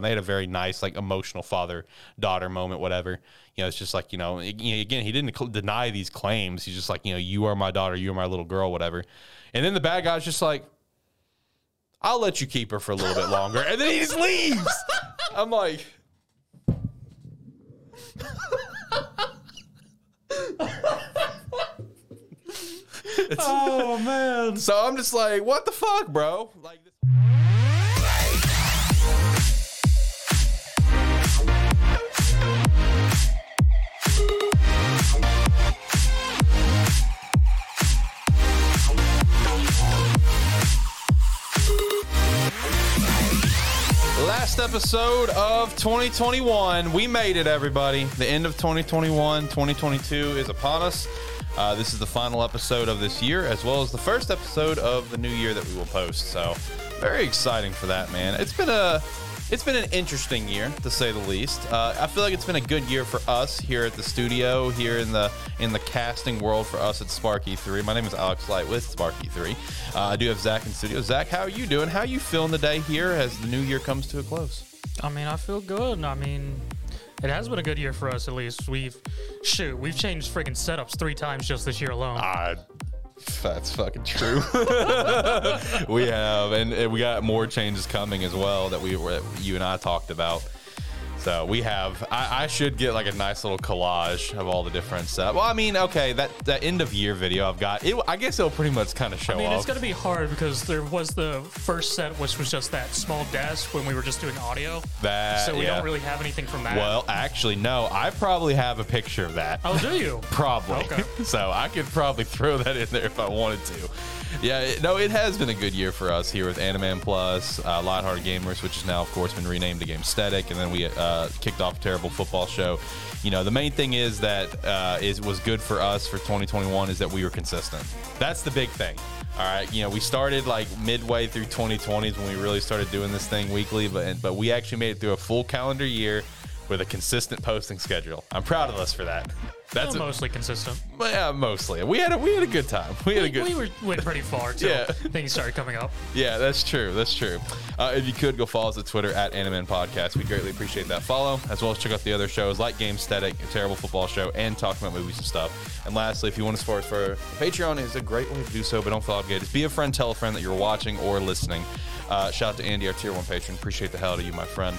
and they had a very nice, like, emotional father daughter moment, whatever. You know, it's just like, you know, ag- you know, again, he didn't deny these claims. He's just like, you know, you are my daughter, you are my little girl, whatever. And then the bad guy's just like, I'll let you keep her for a little bit longer. And then he just leaves. I'm like, Oh man. so I'm just like, what the fuck, bro? Like, this- Last episode of 2021. We made it, everybody. The end of 2021. 2022 is upon us. Uh, this is the final episode of this year, as well as the first episode of the new year that we will post. So, very exciting for that, man. It's been a it's been an interesting year to say the least. Uh, I feel like it's been a good year for us here at the studio, here in the in the casting world for us at Sparky Three. My name is Alex Light with Sparky Three. Uh, I do have Zach in studio. Zach, how are you doing? How are you feeling today here as the new year comes to a close? I mean, I feel good. I mean, it has been a good year for us at least. We've shoot, we've changed freaking setups three times just this year alone. Uh, that's fucking true. we have, and, and we got more changes coming as well that we were you and I talked about. So we have. I, I should get like a nice little collage of all the different stuff. Well, I mean, okay, that that end of year video I've got. It, I guess it'll pretty much kind of show I mean, off. it's gonna be hard because there was the first set, which was just that small desk when we were just doing audio. that, so we yeah. don't really have anything from that. Well, actually, no. I probably have a picture of that. oh, do you? Probably. Okay. so I could probably throw that in there if I wanted to. Yeah, no, it has been a good year for us here with Animan Plus, uh, Lighthearted Gamers, which has now, of course, been renamed to Game Static, and then we uh, kicked off a terrible football show. You know, the main thing is that uh, is was good for us for 2021 is that we were consistent. That's the big thing. All right, you know, we started like midway through 2020s when we really started doing this thing weekly, but but we actually made it through a full calendar year with a consistent posting schedule. I'm proud of us for that. That's Well, a- mostly consistent. yeah, mostly. We had a we had a good time. We had a good. we were went pretty far till Yeah. things started coming up. yeah, that's true. That's true. Uh, if you could go follow us at Twitter at Animan Podcast, we greatly appreciate that follow, as well as check out the other shows like Game Static, a terrible football show, and talking about movies and stuff. And lastly, if you want to support us for Patreon, is a great way to do so, but don't feel obligated. Be a friend, tell a friend that you're watching or listening. Uh, shout out to Andy, our tier one patron. Appreciate the hell out of you, my friend.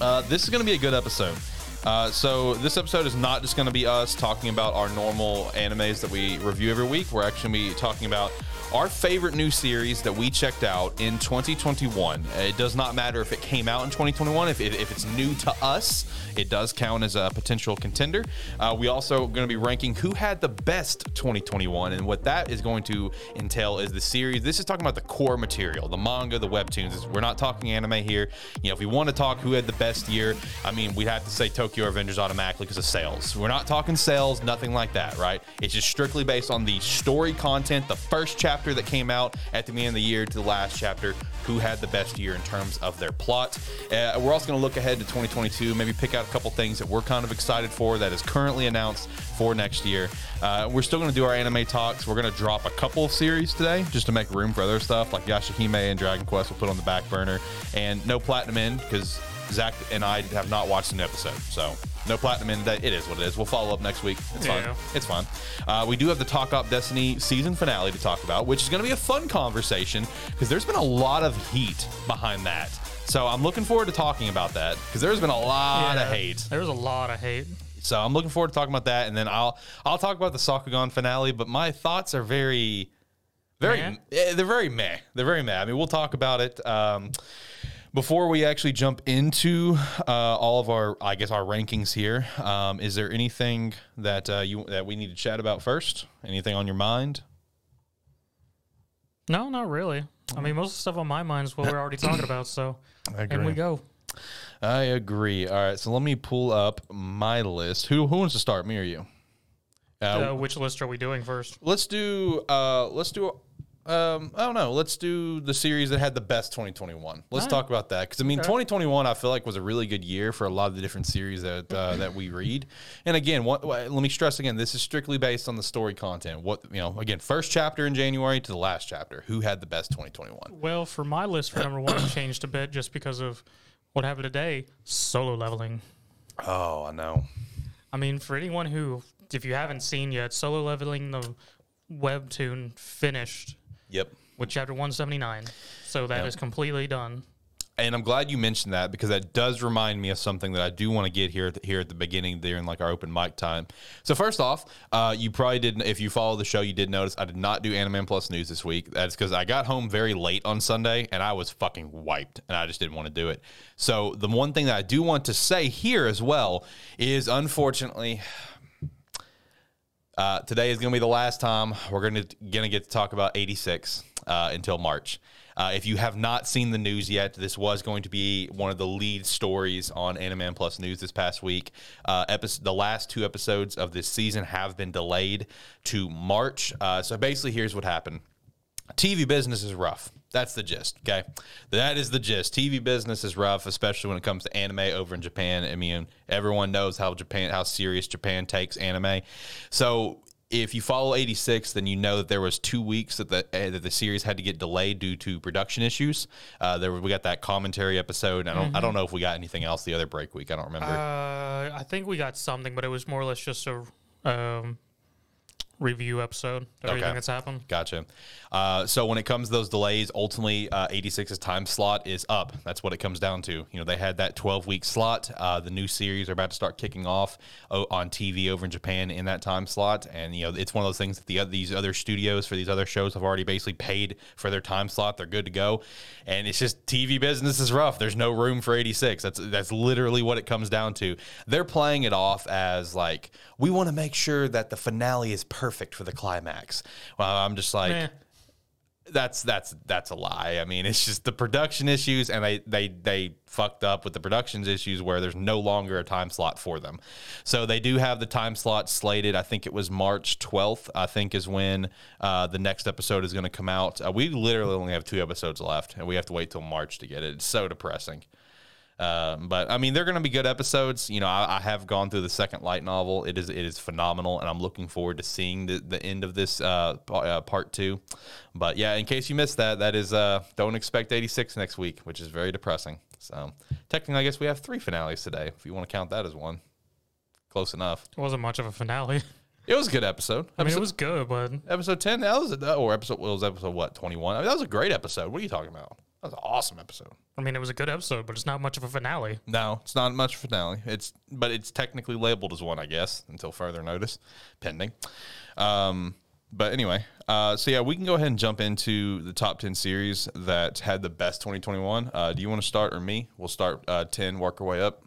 Uh, this is going to be a good episode. Uh, so this episode is not just going to be us talking about our normal animes that we review every week. We're actually going to be talking about our favorite new series that we checked out in 2021. It does not matter if it came out in 2021. If, if it's new to us, it does count as a potential contender. Uh, we also going to be ranking who had the best 2021, and what that is going to entail is the series. This is talking about the core material, the manga, the webtoons. We're not talking anime here. You know, if we want to talk who had the best year, I mean, we'd have to say Tokyo Revengers automatically because of sales. We're not talking sales, nothing like that, right? It's just strictly based on the story content, the first chapter that came out at the beginning of the year to the last chapter, who had the best year in terms of their plot. Uh, we're also going to look ahead to 2022, maybe pick out a couple things that we're kind of excited for that is currently announced for next year. Uh, we're still going to do our anime talks. We're going to drop a couple of series today just to make room for other stuff like Yashahime and Dragon Quest. We'll put on the back burner, and no Platinum End because Zach and I have not watched an episode, so no Platinum End that. It is what it is. We'll follow up next week. It's Yeah. fine. It's fine. Uh, we do have the Takt Op. Destiny season finale to talk about, which is going to be a fun conversation because there's been a lot of heat behind that. So I'm looking forward to talking about that because there's been a lot of hate. There was a lot of hate. So I'm looking forward to talking about that, and then I'll I'll talk about the Sakugan finale. But my thoughts are very, very Meh? eh, they're very meh. They're very meh. I mean, we'll talk about it. Um, before we actually jump into uh, all of our, I guess, our rankings here, um, is there anything that uh, you that we need to chat about first? Anything on your mind? No, not really. I mean, most of the stuff on my mind is what we're already talking about. So, I and we go. I agree. All right, so let me pull up my list. Who who wants to start? Me or you? Uh, which list are we doing first? let's do uh let's do um i don't know let's do the series that had the best 2021 let's Alright. talk about that because i mean Okay. 2021 i feel like was a really good year for a lot of the different series that uh, that we read and again what, let me stress again this is strictly based on the story content what you know again first chapter in january to the last chapter who had the best 2021 Well, for my list for number one, it changed a bit just because of What happened today? Solo leveling. Oh, I know. I mean, for anyone who, if you haven't seen yet, solo leveling the webtoon finished Yep. with chapter 179. So that is Yep. completely done. And I'm glad you mentioned that because that does remind me of something that I do want to get here at the, here at the beginning during like our open mic time. So first off, uh, you probably didn't if you follow the show, you did notice I did not do Anime Plus news this week. That's because I got home very late on Sunday and I was fucking wiped and I just didn't want to do it. So the one thing that I do want to say here as well is unfortunately uh, today is going to be the last time we're going to going to get to talk about 86 uh, until March. Uh, if you have not seen the news yet, this was going to be one of the lead stories on Animan Plus News this past week. Uh, episode, the last two episodes of this season have been delayed to March. Uh, so basically, here's what happened. TV business is rough. That's the gist. Okay, that is the gist. TV business is rough, especially when it comes to anime over in Japan. I mean, everyone knows how Japan, how serious Japan takes anime. So if you follow 86 then you know that there was two weeks that the uh, that the series had to get delayed due to production issues uh, there we got that commentary episode i don't i don't know if we got anything else the other break week i don't remember Uh, I think we got something, but it was more or less just a um, review episode everything Okay. that's happened. Gotcha. Uh, so when it comes to those delays, ultimately uh, 86's time slot is up. That's what it comes down to. You know, they had that 12 week slot. Uh, the new series are about to start kicking off on TV over in Japan in that time slot, and you know it's one of those things that the these other studios for these other shows have already basically paid for their time slot. They're good to go, and it's just TV business is rough. There's no room for 86. That's that's literally what it comes down to. They're playing it off as like we want to make sure that the finale is perfect for the climax. Well, I'm just like Meh. that's that's that's a lie. I mean, it's just the production issues, and they they they fucked up with the productions issues where there's no longer a time slot for them. So they do have the time slot slated. I think it was March 12th. I think is when uh, the next episode is going to come out. Uh, we literally only have two episodes left, and we have to wait till March to get it. It's so depressing. Um, but I mean, they're going to be good episodes. You know, I, I have gone through the second light novel. It is it is phenomenal, and I'm looking forward to seeing the, the end of this uh, uh, part two. But yeah, in case you missed that, that is uh, don't expect 86 next week, which is very depressing. So technically, I guess we have three finales today, if you want to count that as one. Close enough. It wasn't much of a finale. It was a good episode. I mean, Episode, it was good, but episode 10. That was a, or episode what was episode what 21. I mean, that was a great episode. What are you talking about? That was an awesome episode. I mean, it was a good episode, but it's not much of a finale. No, it's not much finale. It's but it's technically labeled as one, I guess, until further notice, pending. Um, but anyway, uh, so yeah, we can go ahead and jump into the top ten series that had the best 2021. Uh, do you want to start or me? We'll start uh, ten, work our way up.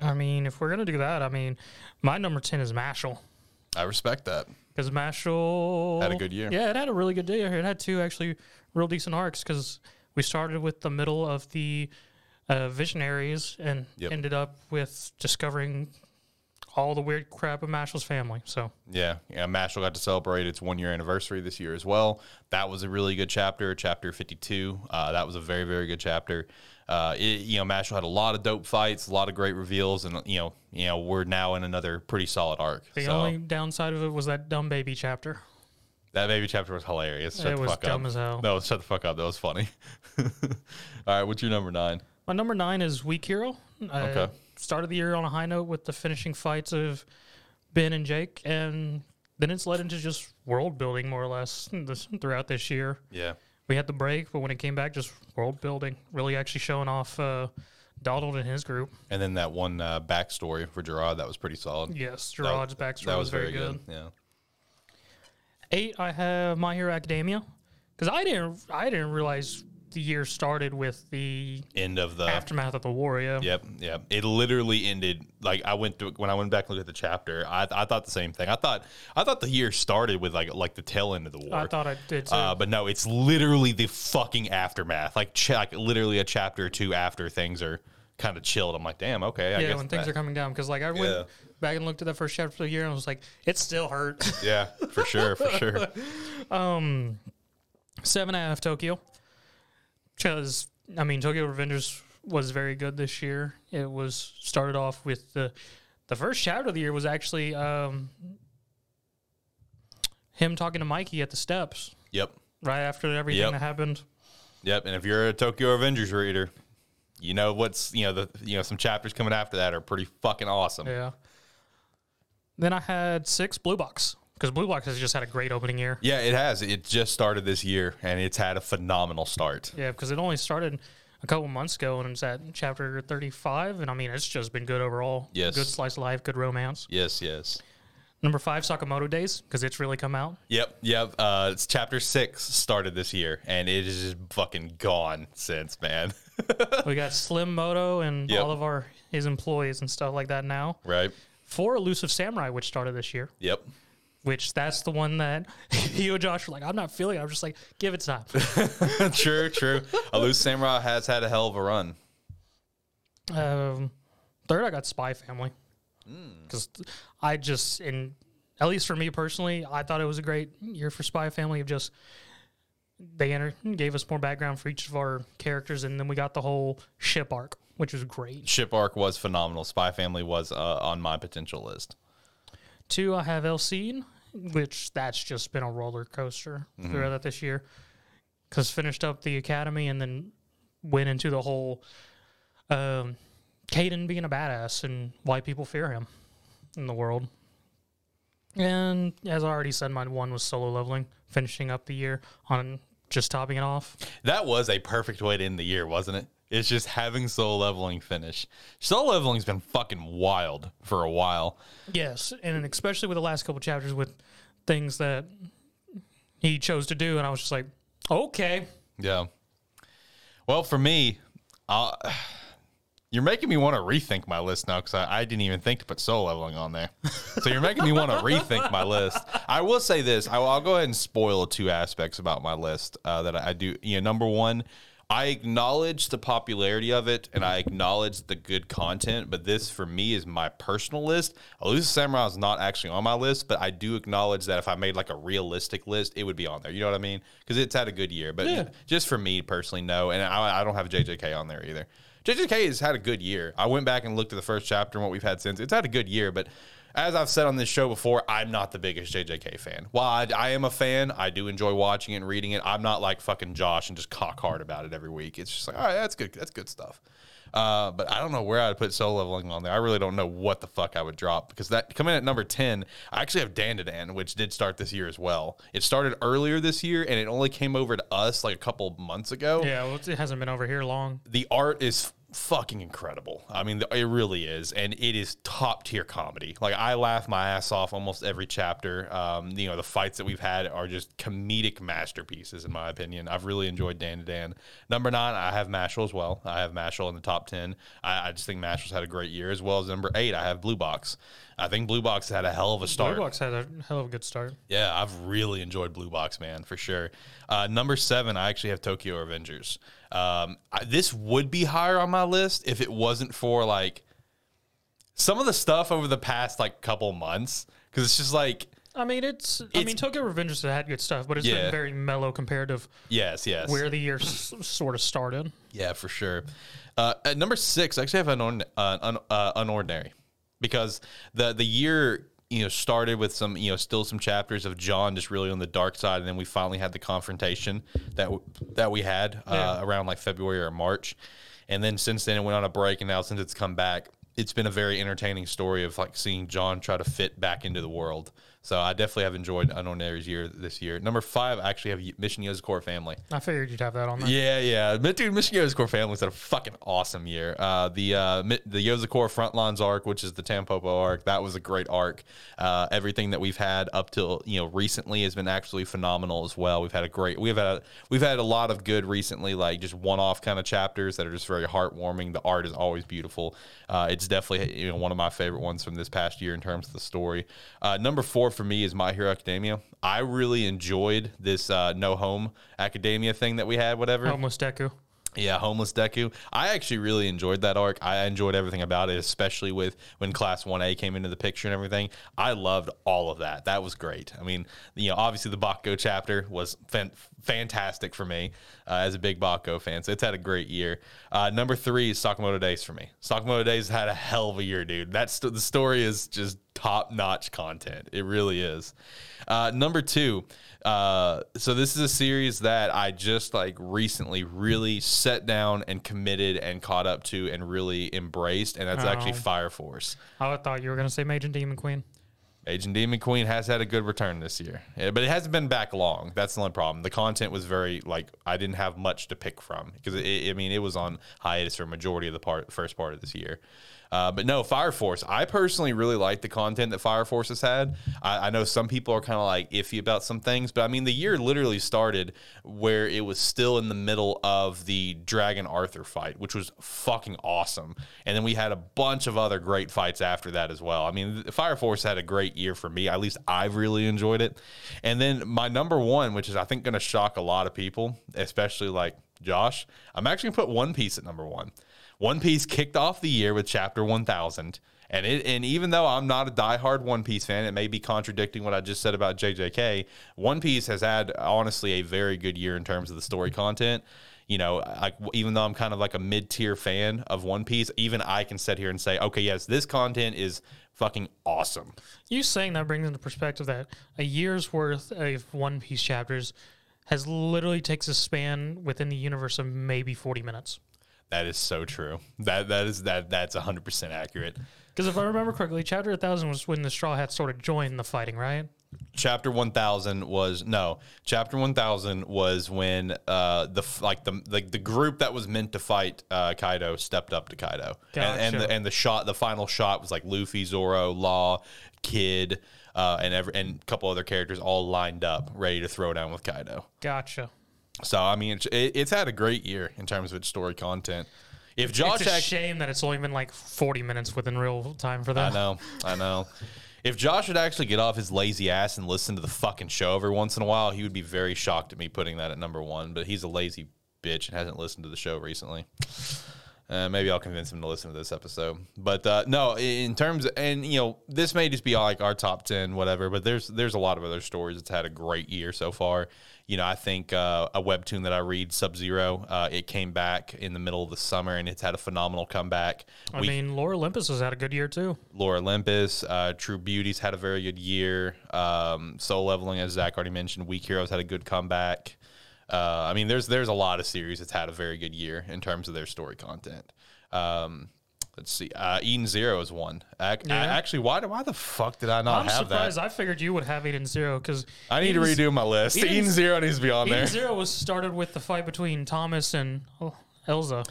I mean, if we're gonna do that, I mean, my number ten is Mashle I respect that. because Mashle Had a good year. Yeah, it had a really good year. It had two actually real decent arcs because we started with the middle of the uh, Visionaries and Yep. ended up with discovering all the weird crap of Mashle's family. So Yeah, yeah. Mashle got to celebrate its one year anniversary this year as well. That was a really good chapter, chapter fifty two. Uh, that was a very very good chapter. Uh, it, you know, Mashle had a lot of dope fights, a lot of great reveals, and you know, you know, we're now in another pretty solid arc. the so only downside of it was that dumb baby chapter. That baby chapter was hilarious. Shut it the was fuck dumb up. as hell. No, shut the fuck up. That was funny. All right, what's your number nine? My number nine is Weak Hero. I Okay. started the year on a high note with the finishing fights of Ben and Jake, and then it's led into just world building more or less this, throughout this year. Yeah, We had the break, but when it came back, just world building, really actually showing off uh, Donald and his group. and then that one uh, backstory for Gerard that was pretty solid. Yes, That- Gerard's backstory that was, very good. Yeah. Eight, I have My Hero Academia, because I didn't, I didn't realize the year started with the End of the aftermath of the war. Yeah, Yep, yep. It literally ended like I went to when I went back and looked at the chapter. I, I thought the same thing. I thought I thought the year started with like like the tail end of the war. I thought I did too. uh, but no, it's literally the fucking aftermath. Like, ch- like literally a chapter or two after things are kind of chilled. I'm like, damn, okay. I yeah, when things that- are coming down, because like I went Yeah. Back and looked at that first chapter of the year, and I was like, it still hurt. Yeah, for sure, for sure. Seven out of Tokyo, because I mean Tokyo Revengers was very good this year. It was started off with the the first chapter of the year was actually um, him talking to Mikey at the steps Yep, right after everything Yep. that happened. yep. And if you're a Tokyo Revengers reader, you know what's you know the you know some chapters coming after that are pretty fucking awesome. Yeah. Then I had six Blue Box because Blue Box has just had a great opening year. Yeah, it has. It just started this year, and it's had a phenomenal start. Yeah, because it only started a couple months ago and it's at chapter 35. And I mean, it's just been good overall. Yes. Good slice of life, good romance. Yes, yes. Number five, Sakamoto Days, because it's really come out. Yep, yep. Uh, it's chapter six started this year, and it is just fucking gone since, man. we got Slim Moto and Yep. all of our his employees and stuff like that now. right? For Elusive Samurai, which started this year, Yep. which that's the one that you and Josh were like, I'm not feeling it. I'm just like, give it time. true, true. Elusive samurai has had a hell of a run. Um, third, I got Spy Family Hmm. because I just, in at least for me personally, I thought it was a great year for Spy Family. Of just they entered, gave us more background for each of our characters, and then we got the whole ship arc, which was great. Ship arc was phenomenal. Spy Family was uh, on my potential list. Two, I have Eleceed, which that's just been a roller coaster Mm-hmm. throughout that this year. Because finished up the academy and then went into the whole um, Kayden being a badass and why people fear him in the world. And as I already said, my one was solo leveling, finishing up the year on just topping it off. That was a perfect way to end the year, wasn't it? It's just having solo leveling finish. Solo leveling's been fucking wild for a while. Yes, and especially with the last couple chapters with things that he chose to do, and I was just like, okay. Yeah. Well, for me, i you're making me want to rethink my list now because I, I didn't even think to put solo leveling on there. so you're making me want to rethink my list. I will say this: I, will go ahead and spoil two aspects about my list uh, that I do. You know, number one, I acknowledge the popularity of it and I acknowledge the good content, but this for me is my personal list. Elusive Samurai is not actually on my list, but I do acknowledge that if I made like a realistic list, it would be on there. You know what I mean? Because it's had a good year. But Yeah. just for me personally, no. And I, I don't have JJK on there either. JJK has had a good year. I went back and looked at the first chapter and what we've had since. It's had a good year, but as I've said on this show before, I'm not the biggest JJK fan. While I, I am a fan, I do enjoy watching it and reading it. I'm not like fucking Josh and just cock hard about it every week. It's just like, all right, that's good. That's good stuff. Uh, but I don't know where I'd put solo leveling on there. I really don't know what the fuck I would drop because that coming in at number 10, I actually have Dandadan, which did start this year as well. It started earlier this year and it only came over to us like a couple months ago Yeah, well, it hasn't been over here long. the art is fucking incredible. I mean, it really is, and it is top tier comedy. Like I laugh my ass off almost every chapter. Um, you know, the fights that we've had are just comedic masterpieces, in my opinion. I've really enjoyed Dandadan. Number nine, I have Mashle as well. I have Mashle in the top ten. I, I just think Mashle's had a great year, as well as number eight. I have Blue Box. I think Blue Box had a hell of a start. Blue Box had a hell of a good start. Yeah, I've really enjoyed Blue Box, man, for sure. Uh, number seven, I actually have Tokyo Revengers. Um, I, this would be higher on my list if it wasn't for like some of the stuff over the past like couple months, because it's just like, I mean, it's. I mean, Tokyo Revengers has had good stuff, but it's Yeah. been very mellow compared to yes, yes, where the year s- sort of started. Yeah, for sure. Uh, at number six, I actually have unorn- uh, un- uh, unordinary because the the year you know started with some you know still some chapters of John just really on the dark side, and then we finally had the confrontation that w- that we had uh, Yeah. around like February or March, and then since then it went on a break, and now since it's come back, it's been a very entertaining story of like seeing John try to fit back into the world. So I definitely have enjoyed Unordinary's year this year. Number five, I actually have Mission Core Family. I figured you'd have that on there. Yeah, yeah. But dude, Michigan's core family's had a fucking awesome year. Uh, the uh, the Yozakura Frontlines arc, which is the Tampopo arc, that was a great arc. Uh, everything that we've had up till you know recently has been actually phenomenal as well. We've had a great, we've had a, we've had a lot of good recently, like just one off kind of chapters that are just very heartwarming. The art is always beautiful. Uh, it's definitely you know one of my favorite ones from this past year in terms of the story. Uh, number four for me is My Hero Academia. I really enjoyed this uh, No Home Academia thing that we had. Whatever. Almost Deku. Yeah, homeless Deku. I actually really enjoyed that arc. I enjoyed everything about it, especially with when Class One A came into the picture and everything. I loved all of that. That was great. I mean, you know, obviously the Bakugo chapter was fan- fantastic for me uh, as a big Bakugo fan. So it's had a great year. Uh, number three is Sakamoto Days for me. Sakamoto Days had a hell of a year, dude. That's the story is just top notch content. It really is. Uh, number two, uh, so this is a series that I just like recently really set down and committed and caught up to and really embraced, and that's actually Oh. Fire Force. I thought you were gonna say Mage and Demon Queen. Mage and Demon Queen has had a good return this year, Yeah, but it hasn't been back long. That's the only problem. The content was very like I didn't have much to pick from because I mean it was on hiatus for a majority of the part first part of this year. Uh, but no, Fire Force. I personally really like the content that Fire Force has had. I, I know some people are kind of like iffy about some things, but I mean the year literally started where it was still in the middle of the Dragon Arthur fight, which was fucking awesome. And then we had a bunch of other great fights after that as well. I mean, Fire Force had a great year for me. At least I've really enjoyed it. And then my number one, which is I think going to shock a lot of people, especially like Josh, I'm actually going to put One Piece at number one. One Piece kicked off the year with Chapter 1000. And it, and even though I'm not a diehard One Piece fan, it may be contradicting what I just said about JJK. One Piece has had honestly a very good year in terms of the story content. You know, like even though I'm kind of like a mid tier fan of One Piece, even I can sit here and say, okay, yes, this content is fucking awesome. You saying that brings into perspective that a year's worth of One Piece chapters has literally takes a span within the universe of maybe 40 minutes. That is so true. That that is that that's 100 percent accurate. Because if I remember correctly, chapter 1000 was when the Straw Hats sort of joined the fighting, right? chapter 1000 was no chapter 1000 was when uh the like the like the group that was meant to fight uh kaido stepped up to kaido and, and the and the shot the final shot was like luffy zoro law kid uh and every and a couple other characters all lined up ready to throw down with kaido Gotcha. So i mean it's, it, it's had a great year in terms of its story content if josh it's a act- shame that it's only been like 40 minutes within real time for that. I know, I know. If Josh would actually get off his lazy ass and listen to the fucking show every once in a while, he would be very shocked at me putting that at number one. But he's a lazy bitch and hasn't listened to the show recently. Uh, maybe I'll convince him to listen to this episode. But uh, no, in terms of, and you know, this may just be like our top ten, whatever. But there's there's a lot of other stories that's had a great year so far. You know, I think uh, a webtoon that I read, Sub Zero, uh, it came back in the middle of the summer and it's had a phenomenal comeback. I We- mean, Lore Olympus has had a good year too. Lore Olympus, uh, True Beauty's had a very good year. Um, Solo Leveling, as Zach already mentioned, Weak Heroes had a good comeback. Uh, I mean, there's there's a lot of series that's had a very good year in terms of their story content. Um, let's see, uh, Eden Zero is one. Ac- Yeah. actually, why do- why the fuck did I not I'm have surprised. that? I figured you would have Eden Zero because I need to redo my list. Eden's- Eden Zero needs to be on there. Eden. Zero was started with the fight between Thomas and oh, Elza.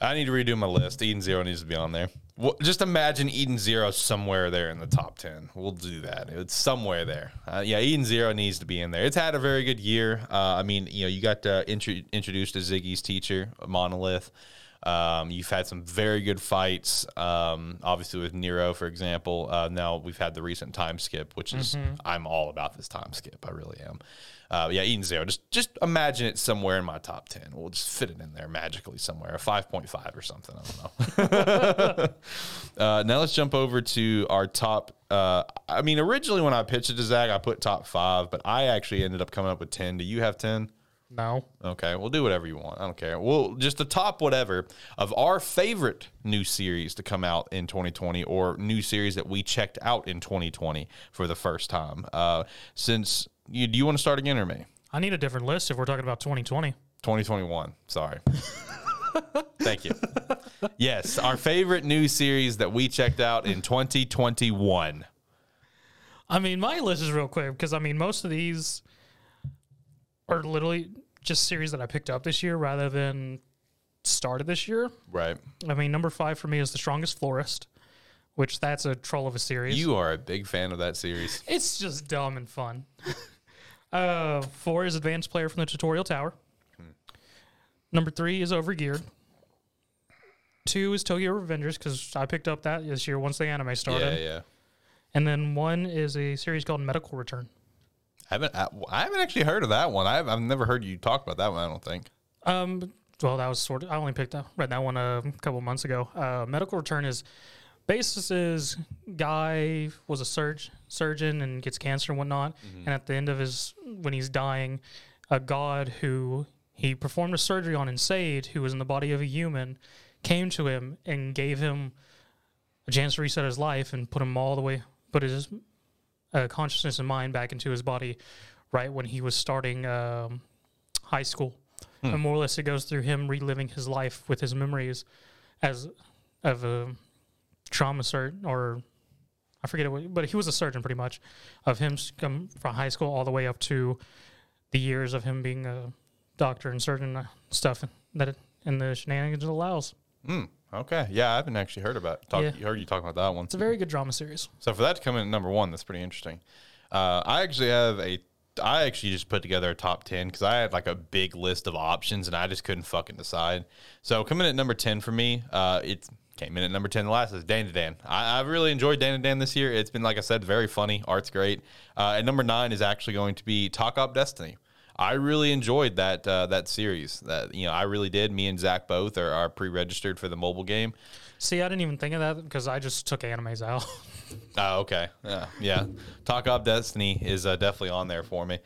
I need to redo my list. Eden Zero needs to be on there. Well, just imagine Eden Zero somewhere there in the top 10. We'll do that. It's somewhere there. Uh, yeah, Eden Zero needs to be in there. It's had a very good year. Uh, I mean, you know, you got uh, intro- introduced to Ziggy's teacher, Monolith. Um, you've had some very good fights, um, obviously with Nero, for example. Uh, now we've had the recent time skip, which is I'm all about this time skip. I really am. Uh, yeah, Eden Zero. Just just imagine it somewhere in my top ten. We'll just fit it in there magically somewhere, a five point five or something. I don't know. uh, now let's jump over to our top. Uh, I mean, originally when I pitched it to Zach, I put top five, but I actually ended up coming up with ten. Do you have ten? No, Okay, we'll do whatever you want. I don't care. We'll just the top whatever of our favorite new series to come out in 2020 or new series that we checked out in 2020 for the first time. Uh, since you, do you want to start again or me? I need a different list if we're talking about 2020. 2021. Sorry. Thank you. Yes, our favorite new series that we checked out in 2021. I mean, my list is real quick because I mean, most of these are literally just series that I picked up this year rather than started this year. Right. I mean, number five for me is The Strongest Florist, which that's a troll of a series. You are a big fan of that series. It's just dumb and fun. Uh, four is Advanced Player from the Tutorial Tower. Number three is Overgeared. Two is Tokyo Revengers because I picked up that this year once the anime started. Yeah, yeah. And then one is a series called Medical Return. I haven't I, I haven't actually heard of that one. I've, I've never heard you talk about that one. I don't think. Um, well, that was sort of. I only picked up read that one a couple months ago. Uh, Medical Return is basis is guy was a surg surgeon and gets cancer and whatnot, and at the end of his when he's dying, a god who he performed a surgery on in Sade, who was in the body of a human, came to him and gave him a chance to reset his life and put him all the way put his uh, consciousness and mind back into his body right when he was starting um, high school. And more or less, it goes through him reliving his life with his memories as of a trauma surgeon, or I forget what, but he was a surgeon pretty much of him come from high school all the way up to the years of him being a doctor and surgeon uh, stuff that and the shenanigans it allows. Hmm. Okay. Yeah, I haven't actually heard about talk, Yeah. heard you talking about that one. It's a very good drama series. So for that to come in at number one, that's pretty interesting. Uh, I actually have a. I actually just put together a top ten because I had like a big list of options and I just couldn't fucking decide. So coming in at number ten for me, uh, it came in at number ten. The last is Dandadan. I, I've really enjoyed Dandadan this year. It's been like I said, very funny. Art's great. Uh, and number nine is actually going to be Takt Op. Destiny. I really enjoyed that uh, that series. That you know, I really did. Me and Zach both are, are pre-registered for the mobile game. See, I didn't even think of that because I just took animes out. Oh, okay. Yeah, yeah. Takt Op. Destiny is uh, definitely on there for me.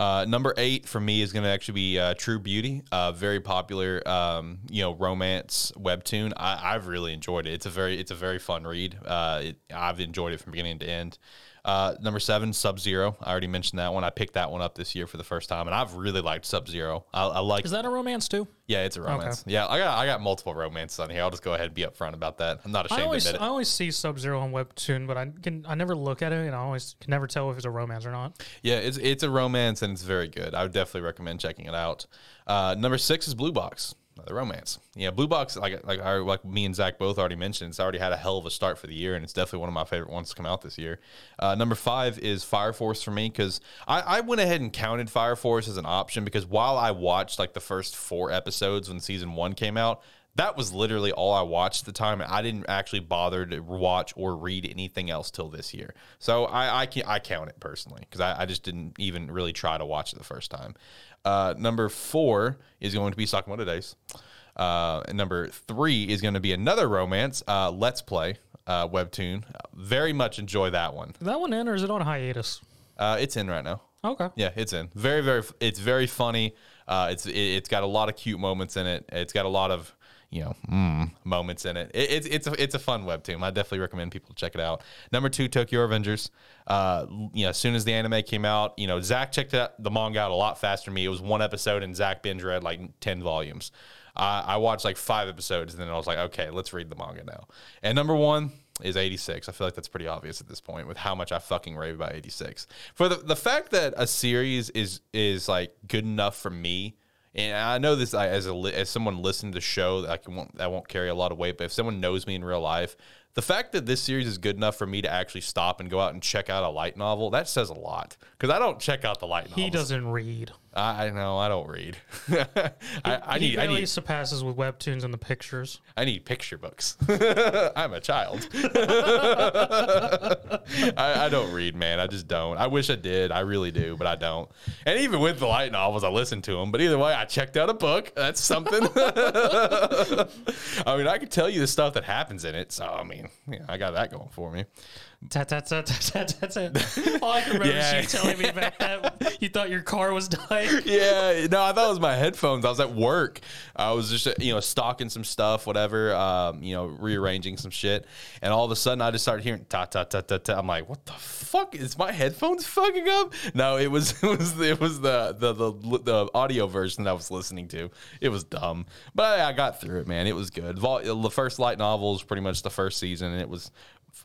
Uh, number eight for me is going to actually be uh, True Beauty, uh, very popular, um, you know, romance webtoon. I, I've really enjoyed it. It's a very, it's a very fun read. Uh, it, I've enjoyed it from beginning to end. Uh, number seven, Sub Zero. I already mentioned that one. I picked that one up this year for the first time, and I've really liked Sub Zero. I, I like. Is that a romance too? Yeah, it's a romance. Yeah, I got I got multiple romances on here. I'll just go ahead and be upfront about that. I'm not ashamed I always, to admit I always see Sub Zero on Webtoon, but I can I never look at it, and I always can never tell if it's a romance or not. Yeah, it's it's a romance and it's very good. I would definitely recommend checking it out. Uh, number six is Blue Box, the romance. Yeah, Blue Box, like like I, like me and Zach both already mentioned, it's already had a hell of a start for the year, and it's definitely one of my favorite ones to come out this year. Uh, number five is Fire Force for me because I, I went ahead and counted Fire Force as an option because while I watched like the first four episodes when season one came out. That was literally all I watched at the time. I didn't actually bother to watch or read anything else till this year. So I I, can, I count it personally because I, I just didn't even really try to watch it the first time. Uh, number four is going to be Sakamoto Days. Uh, and number three is going to be another romance, uh, Let's Play uh, webtoon. Very much enjoy that one. That one in or is it on hiatus? Uh, it's in right now. Okay. Yeah, it's in. Very, very. It's very funny. Uh, it's it, it's got a lot of cute moments in it. It's got a lot of you know mm, moments in it. it. It's it's a, it's a fun webtoon. I definitely recommend people check it out. Number two, Tokyo Revengers. Uh, you know, as soon as the anime came out, you know, Zach checked out the manga out a lot faster than me. It was one episode, and Zach binge read like ten volumes. I watched like five episodes, and then I was like, okay, let's read the manga now. And number one, is 86. I feel like that's pretty obvious at this point with how much I fucking rave about 86. For the the fact that a series is is like good enough for me, and I know this I, as a as someone listening to the show that I can won't, that won't carry a lot of weight, but if someone knows me in real life, the fact that this series is good enough for me to actually stop and go out and check out a light novel that says a lot because I don't check out the light novels. He doesn't read. I, I know I don't read. I, I he need I need surpasses with webtoons and the pictures. I need picture books. I'm a child. I, I don't read, man. I just don't. I wish I did. I really do, but I don't. And even with the light novels, I listen to them. But either way, I checked out a book. That's something. I mean, I could tell you the stuff that happens in it. So, I mean, yeah, I got that going for me. Tat tat tat tat tat tat. All I can remember Yeah. is you telling me about that. You thought your car was dying. yeah, no, I thought it was my headphones. I was at work. I was just, you know, stocking some stuff, whatever, um, you know, rearranging some shit. And all of a sudden, I just started hearing ta ta ta ta ta. I'm like, what the fuck is my headphones fucking up? No, it was it was it was the the the, the audio version that I was listening to. It was dumb, but I, I got through it, man. It was good. Vol- the first light novel was pretty much the first season, and it was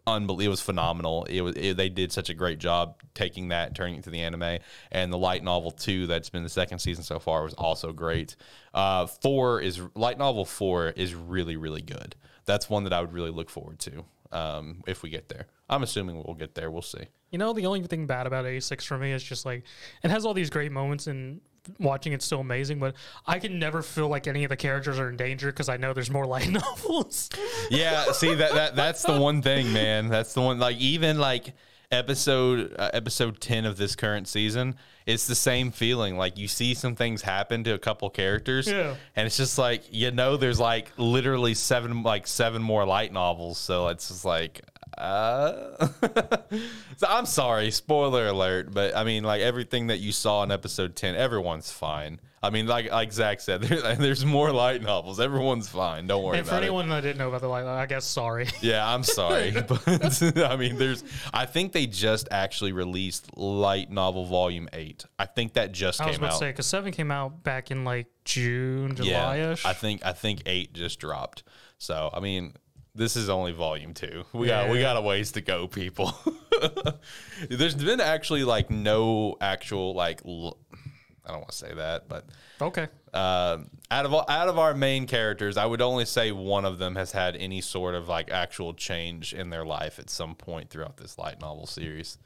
unbelievable. It was phenomenal. It was it, they did such a great job taking that, turning it to the anime, and the light novel two that's been the second season so far was also great. Uh, four is light novel four is really really good. That's one that I would really look forward to um, if we get there. I'm assuming we'll get there. We'll see. You know, the only thing bad about A6 for me is just like it has all these great moments and watching it's still amazing, but I can never feel like any of the characters are in danger because I know there's more light novels. Yeah, see that that that's the one thing, man. That's the one. Like even like episode uh, episode 10 of this current season it's the same feeling like you see some things happen to a couple characters Yeah. and it's just like you know there's like literally seven like seven more light novels so it's just like uh so i'm sorry spoiler alert but i mean like everything that you saw in episode 10 everyone's fine I mean, like like Zach said, there, there's more light novels. Everyone's fine. Don't worry And for about it. anyone that didn't know about the light, I guess sorry. Yeah, I'm sorry, but I mean, there's. I think they just actually released light novel volume eight. I think that just I was came about out. to say because seven came out back in like June, July ish. I think I think eight just dropped. So I mean, this is only volume two. We got we got a ways to go, people. There's been actually like no actual like. L- I don't want to say that, but okay. um, out of all- out of our main characters, I would only say one of them has had any sort of like actual change in their life at some point throughout this light novel series.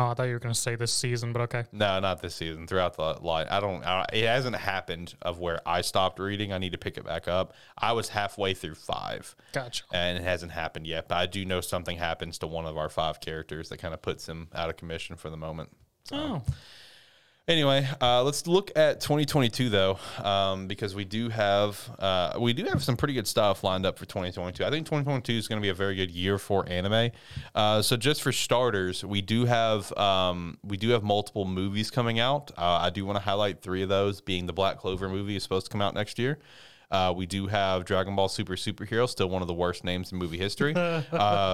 Oh, I thought you were gonna say this season, but okay. No, not this season. Throughout the line, I don't. I, it hasn't happened of where I stopped reading. I need to pick it back up. I was halfway through five, Gotcha. and it hasn't happened yet. But I do know something happens to one of our five characters that kind of puts him out of commission for the moment. Oh, Anyway, uh, let's look at 2022 though, um, because we do have uh, we do have some pretty good stuff lined up for 2022. I think 2022 is going to be a very good year for anime. Uh, so just for starters, we do have um, we do have multiple movies coming out. Uh, I do want to highlight three of those, being the Black Clover movie is supposed to come out next year. Uh, we do have Dragon Ball Super Superhero, still one of the worst names in movie history. uh,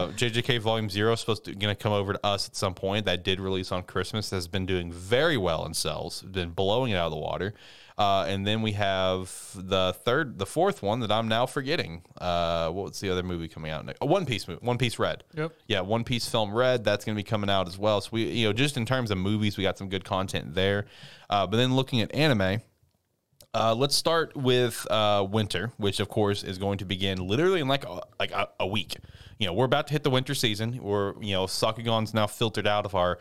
JJK Volume Zero is supposed to going to come over to us at some point. That did release on Christmas. Has been doing very well in sales. Been blowing it out of the water. Uh, and then we have the third, the fourth one that I'm now forgetting. Uh, what's the other movie coming out? Next? Oh, One Piece movie, One Piece Red. Yep. Yeah, One Piece film Red. That's going to be coming out as well. So we, you know, just in terms of movies, we got some good content there. Uh, but then looking at anime. Uh, let's start with uh, winter, which of course is going to begin literally in like a, like a, a week. You know, we're about to hit the winter season. We're you know, Sakugan's now filtered out of our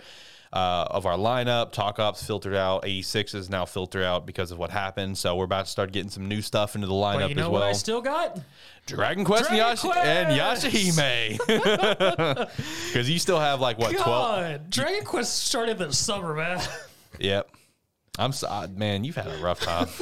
uh, of our lineup. Talk Ops filtered out. 86 is now filtered out because of what happened. So we're about to start getting some new stuff into the lineup but you know as what well. I still got? Dragon Quest Dragon and, Yashi- and Yashahime. Because you still have like what 12? God, Dragon Quest started this summer, man. Yep. I'm so, uh, man, you've had a rough time.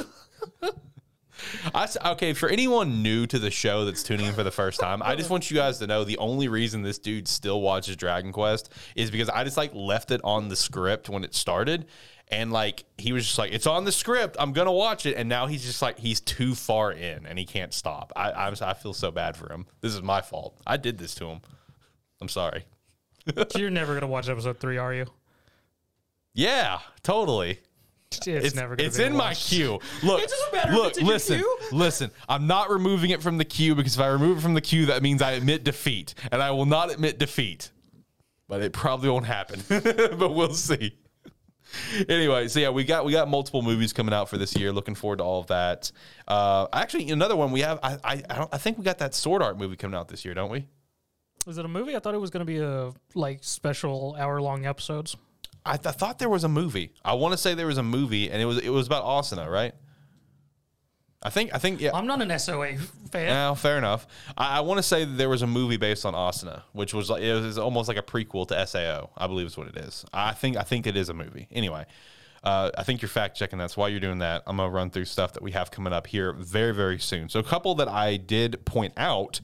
I okay, for anyone new to the show that's tuning in for the first time, I just want you guys to know the only reason this dude still watches Dragon Quest is because I just like left it on the script when it started. And like he was just like, it's on the script. I'm gonna watch it. And now he's just like, he's too far in and he can't stop. I I'm, I feel so bad for him. This is my fault. I did this to him. I'm sorry. You're never gonna watch episode three, are you? Yeah, totally. It's, It's, never. Gonna it's be in my queue. Look, It doesn't matter if Look, it's in your listen, queue. listen. I'm not removing it from the queue because if I remove it from the queue, that means I admit defeat, and I will not admit defeat. But it probably won't happen. but we'll see. Anyway, so yeah, we got we got multiple movies coming out for this year. Looking forward to all of that. Uh, actually, another one we have. I I I, don't, I think we got that Sword Art movie coming out this year, don't we? Is it a movie? I thought it was gonna be a like special hour long episodes. I, th- I thought there was a movie. I want to say there was a movie, and it was it was about Asuna, right? I think I think yeah. I'm not an SOA fan. Yeah, fair enough. I, I want to say that there was a movie based on Asuna, which was like it was almost like a prequel to Sao. I believe is what it is. I think I think it is a movie. Anyway, uh, I think you're fact checking That's So while you're doing that, I'm gonna run through stuff that we have coming up here very very soon. So a couple that I did point out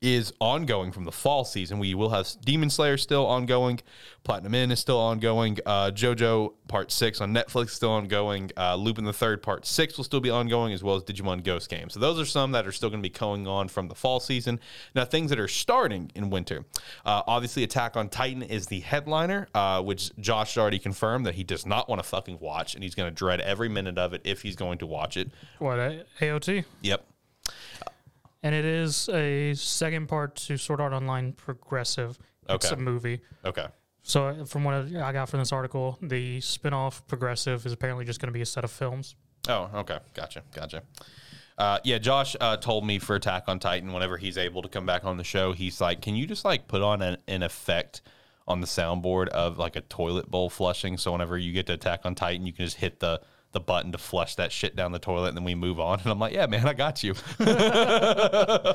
is ongoing from the fall season. We will have Demon Slayer still ongoing, Platinum End is still ongoing, uh, JoJo Part Six on Netflix is still ongoing, uh, Lupin the Third Part Six will still be ongoing, as well as Digimon Ghost Game. So those are some that are still going to be going on from the fall season. Now things that are starting in winter, uh, obviously Attack on Titan is the headliner, uh, which Josh already confirmed that he does not want to fucking watch, and he's going to dread every minute of it if he's going to watch it. What AOT? Yep. And it is a second part to Sword Art Online Progressive. It's Okay. a movie. Okay. So uh, from what I got from this article, the spin-off Progressive is apparently just going to be a set of films. Oh, okay. Gotcha. Gotcha. Uh, yeah, Josh uh, told me for Attack on Titan, whenever he's able to come back on the show, he's like, "Can you just like put on an, an effect on the soundboard of like a toilet bowl flushing? So whenever you get to Attack on Titan, you can just hit the the button to flush that shit down the toilet, and then we move on." And I'm like, "Yeah, man, I got you." I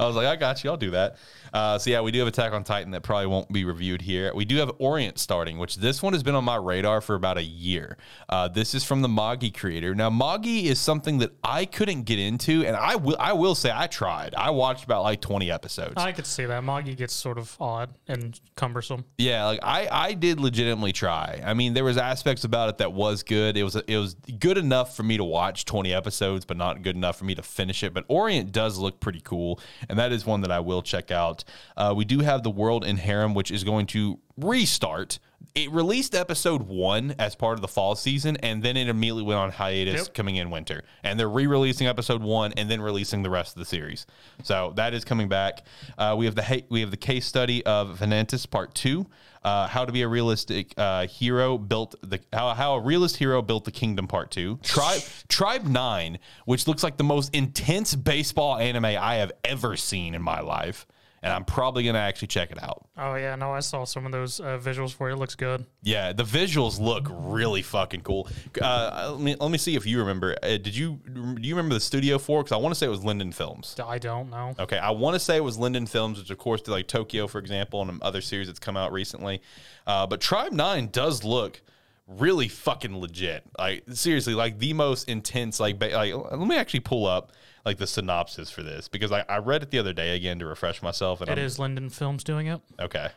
was like, "I got you. I'll do that." Uh, so yeah, we do have Attack on Titan that probably won't be reviewed here. We do have Orient starting, which this one has been on my radar for about a year. Uh, this is from the Magi creator. Now, Magi is something that I couldn't get into, and I will I will say I tried. I watched about like 20 episodes. I could see that. Magi gets sort of odd and cumbersome. Yeah, like I, I did legitimately try. I mean, there was aspects about it that was good. It was it was good enough for me to watch 20 episodes, but not good enough for me to finish it. But Orient does look pretty cool, and that is one that I will check out. Uh, we do have The World's End Harem, which is going to restart. It released episode one as part of the fall season, and then it immediately went on hiatus Yep. coming in winter. And they're re-releasing episode one and then releasing the rest of the series. So that is coming back. Uh, we have the ha- we have the case study of Vanitas Part Two. Uh, how to be a realistic uh, hero built the how, how a realist hero built the kingdom part two. Tribe tribe nine which looks like the most intense baseball anime i have ever seen in my life and i'm probably gonna actually check it out Oh yeah, no, I saw some of those uh, visuals for it. It looks good. yeah, the visuals look really fucking cool. Uh, let me let me see if you remember. Uh, did you do you remember the studio for? Because I want to say it was Liden Films. I don't know. Okay, I want to say it was Liden Films, which of course did like Tokyo, for example, and other series that's come out recently. Uh, but Tribe Nine does look really fucking legit. Like seriously, like the most intense. Like, ba- like let me actually pull up like the synopsis for this because I, I read it the other day again to refresh myself. And It I'm, is Liden Films doing it. Okay.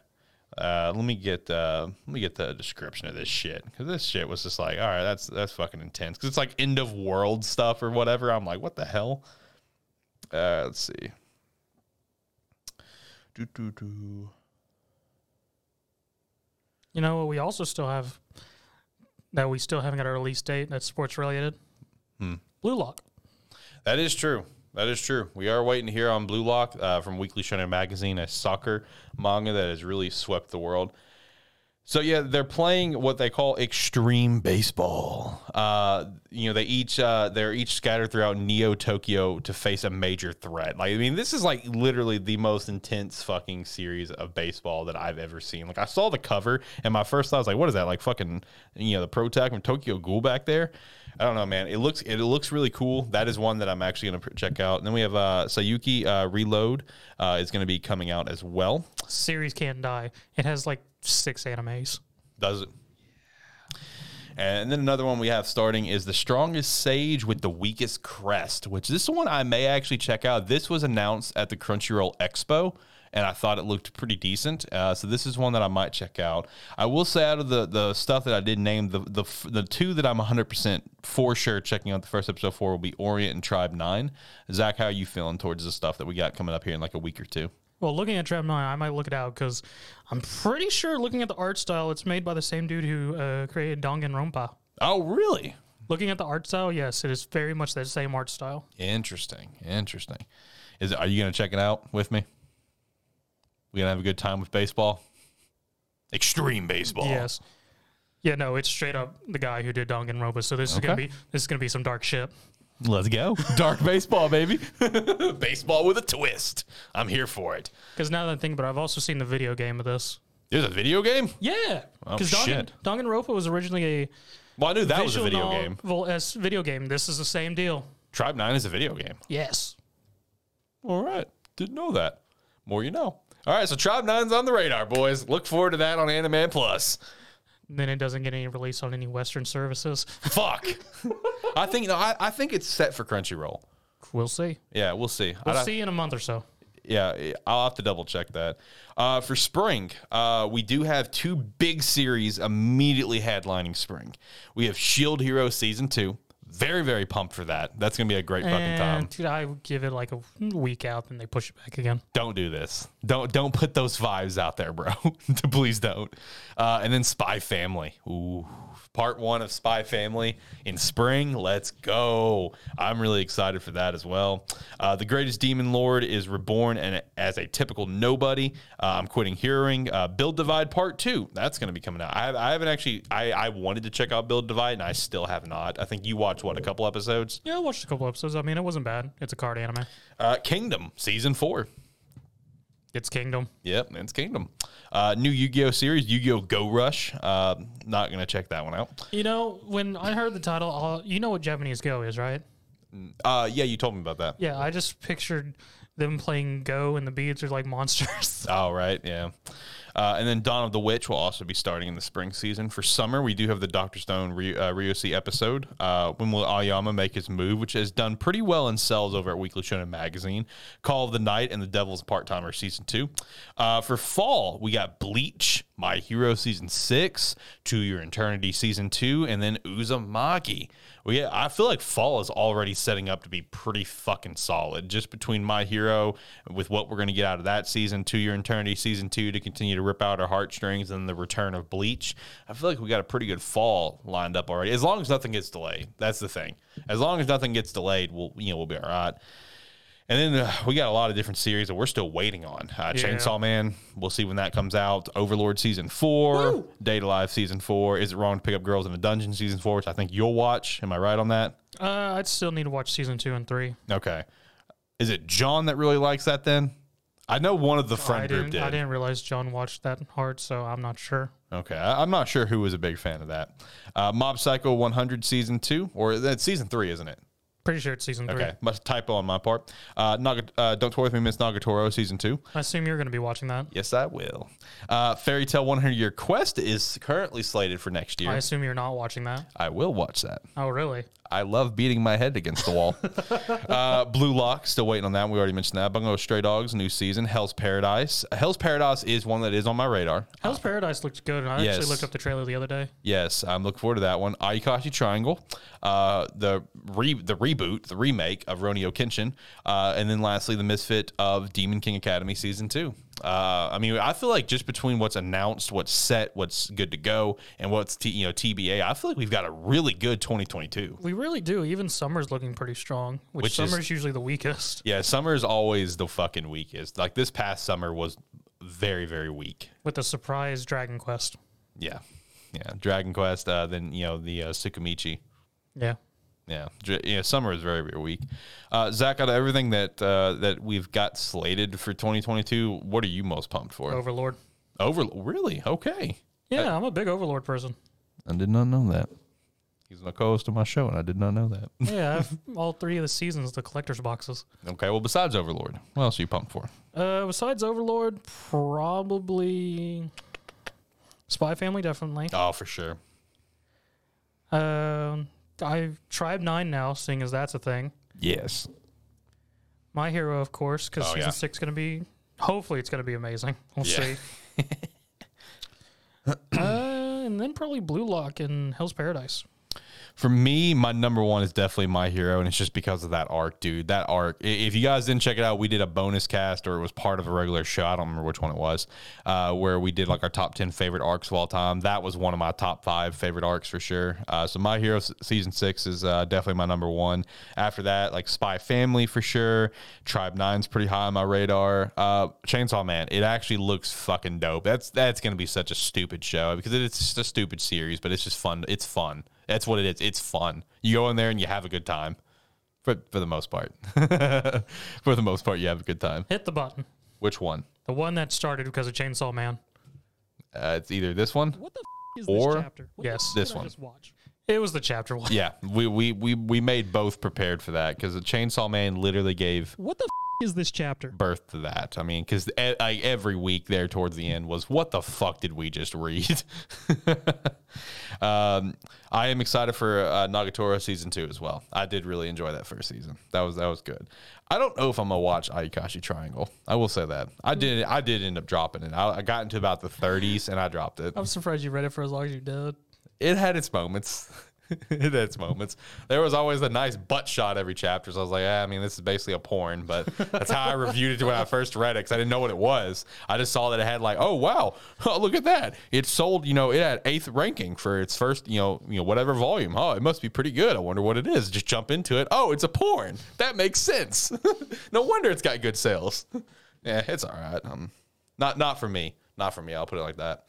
Uh, let me get uh, let me get the description of this shit because this shit was just like, all right, that's that's fucking intense because it's like end of world stuff or whatever. I'm like, what the hell? Uh, let's see. Do, do, do. You know, we also still have that we still haven't got a release date that's sports related. Hmm. Blue Lock. That is true. That is true. We are waiting here on Blue Lock uh, from Weekly Shonen Magazine, a soccer manga that has really swept the world. So yeah, they're playing what they call extreme baseball. Uh, you know, they each uh, they're each scattered throughout Neo Tokyo to face a major threat. Like, I mean, this is like literally the most intense fucking series of baseball that I've ever seen. Like, I saw the cover, and my first thought was like, "What is that? Like fucking you know the pro tag from Tokyo Ghoul back there?" I don't know, man. It looks it looks really cool. That is one that I'm actually gonna check out. And then we have uh, Saiyuki uh, Reload uh, is gonna be coming out as well. Series can't die. It has like six animes. Does it? And then another one we have starting is the strongest sage with the weakest crest, which this one I may actually check out. This was announced at the Crunchyroll Expo, and I thought it looked pretty decent. Uh, so this is one that I might check out. I will say out of the the stuff that I did name, the the the two that I'm 100 percent for sure checking out the first episode for will be Orient and Tribe Nine. Zach, how are you feeling towards the stuff that we got coming up here in like a week or two? Well, looking at Tribe 9, I might look it out because I'm pretty sure looking at the art style, it's made by the same dude who uh, created Danganronpa. Oh, really? Looking at the art style, yes, it is very much the same art style. Interesting. Interesting. Is it, are you going to check it out with me? We going to have a good time with baseball? Extreme baseball. Yes. Yeah, no, it's straight up the guy who did Danganronpa. So this is gonna be this is gonna be some dark shit. Let's go. Dark baseball, baby. baseball with a twist. I'm here for it. Because now that I think about it, I've also seen the video game of this. There's a video game? Yeah, Oh, because Dangan, shit. Danganronpa was originally a Well, I knew that was a visual video game. novel as video game. This is the same deal. Tribe 9 is a video game. Yes. All right. Didn't know that. More you know. All right, so Tribe 9's on the radar, boys. Look forward to that on Anime Plus. Then it doesn't get any release on any Western services. Fuck. I think no, I, I think it's set for Crunchyroll. We'll see. Yeah, we'll see. We'll don't- see in a month or so. Yeah, I'll have to double check that. Uh, for spring, uh, we do have two big series immediately headlining spring. We have Shield Hero season two. Very, very pumped for that. That's gonna be a great fucking time. Dude, I would give it like a week out, then they push it back again. Don't do this. Don't don't put those vibes out there, bro. Please don't. Uh, and then Spy Family. Ooh, part one of Spy Family in spring. Let's go. I'm really excited for that as well. Uh, the Greatest Demon Lord is reborn and as a typical nobody. Uh, I'm quitting Heroing. Uh, Build Divide Part Two. That's going to be coming out. I, I haven't actually. I, I wanted to check out Build Divide and I still have not. I think you watched what a couple episodes. Yeah, I watched a couple episodes. I mean, it wasn't bad. It's a card anime. Uh, Kingdom season four. It's Kingdom. Yep, it's Kingdom. Uh, new Yu-Gi-Oh series, Yu-Gi-Oh Go Rush. Uh, not gonna check that one out. You know, when I heard the title, uh, you know what Japanese Go is, right? Uh, yeah, you told me about that. Yeah, I just pictured them playing Go and the beads are like monsters. Oh, right, yeah. Uh, and then Dawn of the Witch will also be starting in the spring season. For summer, we do have the Doctor Stone Ry- uh, episode. Uh, when will Ayumu make his move, which has done pretty well in sales over at Weekly Shonen Magazine. Call of the Night and the Devil's Part Timer season two. Uh, for fall, we got Bleach, My Hero season six, To Your Eternity season two, and then Uzumaki. Yeah, I feel like fall is already setting up to be pretty fucking solid. Just between My Hero, with what we're going to get out of that season, To Your Eternity season two to continue to rip out our heartstrings, and the return of Bleach. I feel like we got a pretty good fall lined up already. As long as nothing gets delayed, that's the thing. As long as nothing gets delayed, we'll you know we'll be all right. And then uh, we got a lot of different series that we're still waiting on. Uh, Yeah. Chainsaw Man, we'll see when that comes out. Overlord season four, Date A Live season four. Is it wrong to pick up girls in a dungeon season four, which I think you'll watch? Am I right on that? Uh, I'd still need to watch season two and three. Okay. Is it John that really likes that then? I know one of the friend I group didn't. I didn't realize John watched that hard, so I'm not sure. Okay, I, I'm not sure who was a big fan of that. Uh, Mob Psycho 100 season two, or that's season three, isn't it? Pretty sure it's season three. Okay, must typo on my part. Uh, Naga, uh, Don't Toy with Me, Miss Nagatoro season two. I assume you're going to be watching that. Yes, I will. Uh, Fairy Tail 100 Year Quest is currently slated for next year. I assume you're not watching that. I will watch that. Oh, really? I love beating my head against the wall. uh, Blue Lock, still waiting on that. We already mentioned that. Bungo Stray Dogs, new season. Hell's Paradise. Hell's Paradise is one that is on my radar. Hell's Paradise looked good. I yes. actually looked up the trailer the other day. Yes, I'm looking forward to that one. Ayakashi Triangle, uh, the re- the reboot, the remake of Rurouni Kenshin, uh, and then lastly the misfit of Demon King Academy season two. Uh, I mean, I feel like just between what's announced, what's set, what's good to go, and what's t- you know TBA, I feel like we've got a really good 2022. We really do. Even summer's looking pretty strong, which, Which is- summer's usually the weakest. Yeah, summer is always the fucking weakest. Like this past summer was very very weak. With the surprise Dragon Quest. Yeah, yeah. Dragon Quest, uh, then you know the uh, Tsukimichi. Yeah. Yeah, yeah. Summer is very, very weak. Uh, Zach, out of everything that uh, that we've got slated for 2022, what are you most pumped for? Overlord. Over, really? Okay, Yeah, I'm a big Overlord person. I did not know that. He's a co-host of my show, and I did not know that. Yeah, I have all three of the seasons, the collector's boxes. okay, well, besides Overlord, what else are you pumped for? Uh, besides Overlord, probably Spy Family, definitely. Oh, for sure. Um, I've Tribe Nine now, seeing as that's a thing. Yes. My Hero, of course, because Oh, season yeah. six going to be. Hopefully, it's going to be amazing. We'll Yeah. see. uh, and then probably Blue Lock and Hell's Paradise. For me, my number one is definitely My Hero, and it's just because of that arc, dude. That arc. If you guys didn't check it out, we did a bonus cast, or it was part of a regular show. I don't remember which one it was, uh, where we did like our top ten favorite arcs of all time. That was one of my top five favorite arcs for sure. Uh, so My Hero season six is uh, definitely my number one. After that, like Spy Family for sure. Tribe Nine's pretty high on my radar. Uh, Chainsaw Man. It actually looks fucking dope. That's that's gonna be such a stupid show because it's just a stupid series, but it's just fun. It's fun. That's what it is. It's fun. You go in there and you have a good time. For for the most part. for the most part, you have a good time. Hit the button. Which one? The one that started because of Chainsaw Man. Uh, it's either this one. What the f- is Or- this chapter? What the Yes. f- This did I one. just watch? It was the chapter one. Yeah, we we we we made both prepared for that because the Chainsaw Man literally gave What the f- is this chapter? birth to that. I mean, because like every week there towards the end was what the fuck did we just read? um, I am excited for uh, Nagatoro season two as well. I did really enjoy that first season. That was that was good. I don't know if I'm gonna watch Ayakashi Triangle. I will say that I did. I did end up dropping it. I, I got into about the 30s and I dropped it. I'm surprised you read it for as long as you did. It had its moments. it had its moments. There was always a nice butt shot every chapter. So I was like, yeah, I mean, this is basically a porn, but that's how I reviewed it when I first read it because I didn't know what it was. I just saw that it had like, oh wow, oh, look at that. It sold, you know, it had eighth ranking for its first, you know, you know, whatever volume. Oh, it must be pretty good. I wonder what it is. Just jump into it. Oh, it's a porn. That makes sense. no wonder it's got good sales. yeah, it's all right. Um, not not for me. Not for me. I'll put it like that.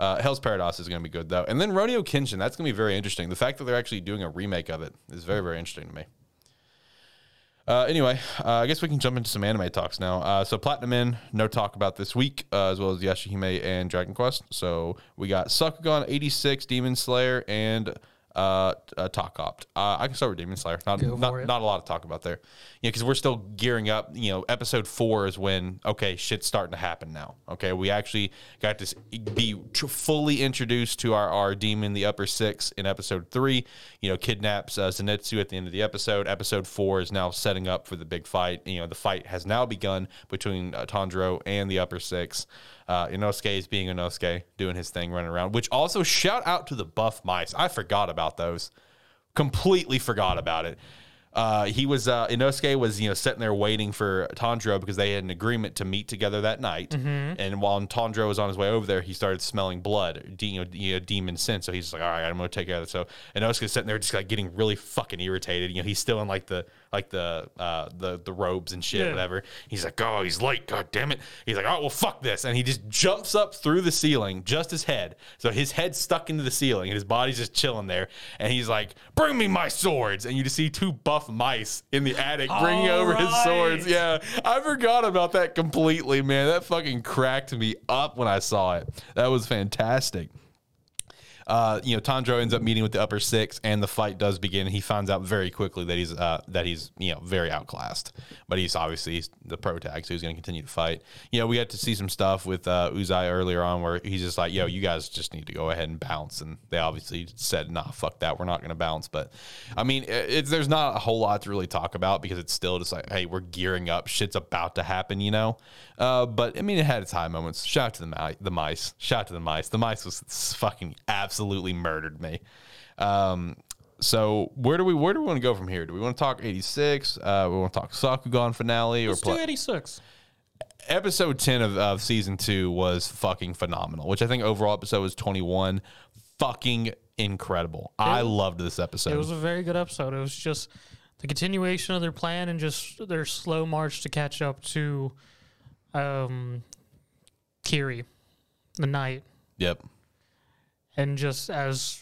Uh, Hell's Paradise is going to be good though, and then Rurouni Kenshin. That's going to be very interesting. The fact that they're actually doing a remake of it is very very interesting to me. Uh, anyway, uh, I guess we can jump into some anime talks now. Uh, so Platinum End, no talk about this week, uh, as well as Yashahime and Dragon Quest. So we got Sakugan 86, Demon Slayer, and uh, uh Takt Op. Uh, I can start with Demon Slayer. Not not, not a lot to talk about there. Yeah, because we're still gearing up. You know, episode four is when okay, shit's starting to happen now. Okay, we actually got to be tr- fully introduced to our our demon, the upper six, in episode three. You know, kidnaps uh, Zenitsu at the end of the episode. Episode four is now setting up for the big fight. You know, the fight has now begun between uh, Tanjiro and the upper six. Uh, Inosuke is being Inosuke, doing his thing, running around. Which also shout out to the buff mice. I forgot about those completely forgot about it. Uh, he was uh, Inosuke was you know sitting there waiting for Tanjiro because they had an agreement to meet together that night. And while Tanjiro was on his way over there, he started smelling blood, de- you know, you know, demon scent. So he's just like, all right, I'm gonna take care of it. So Inosuke's sitting there just like getting really fucking irritated. You know, he's still in like the like the uh, the the robes and shit, Yeah. whatever. He's like, oh, he's late. God damn it. He's like, oh well, fuck this, and he just jumps up through the ceiling, just his head. So his head's stuck into the ceiling, and his body's just chilling there. And he's like, bring me my swords. And you just see two buff mice in the attic bringing All over his swords. Yeah, I forgot about that completely, man. That fucking cracked me up when I saw it. That was fantastic uh, you know, Tanjiro ends up meeting with the upper six, and the fight does begin. He finds out very quickly that he's uh, that he's you know very outclassed, but he's obviously the pro tag, so he's going to continue to fight. You know, we got to see some stuff with uh, Uzui earlier on where he's just like, "Yo, you guys just need to go ahead and bounce," and they obviously said, "Nah, fuck that, we're not going to bounce." But I mean, there's not a whole lot to really talk about because it's still just like, "Hey, we're gearing up, shit's about to happen," you know. Uh, but I mean, it had its high moments. Shout out to the mi- the mice. Shout out to the mice. The mice was fucking absolutely murdered me. Um, so where do we where do we want to go from here? Do we want to talk eighty six? Uh, we want to talk Sakugan finale or Let's pla- do 86. episode 10 of, of season 2 was fucking phenomenal which i think overall episode was 21 fucking incredible i loved this episode It was a very good episode. It was just the continuation of their plan and just their slow march to catch up to um, Kiri, the knight. yep And just as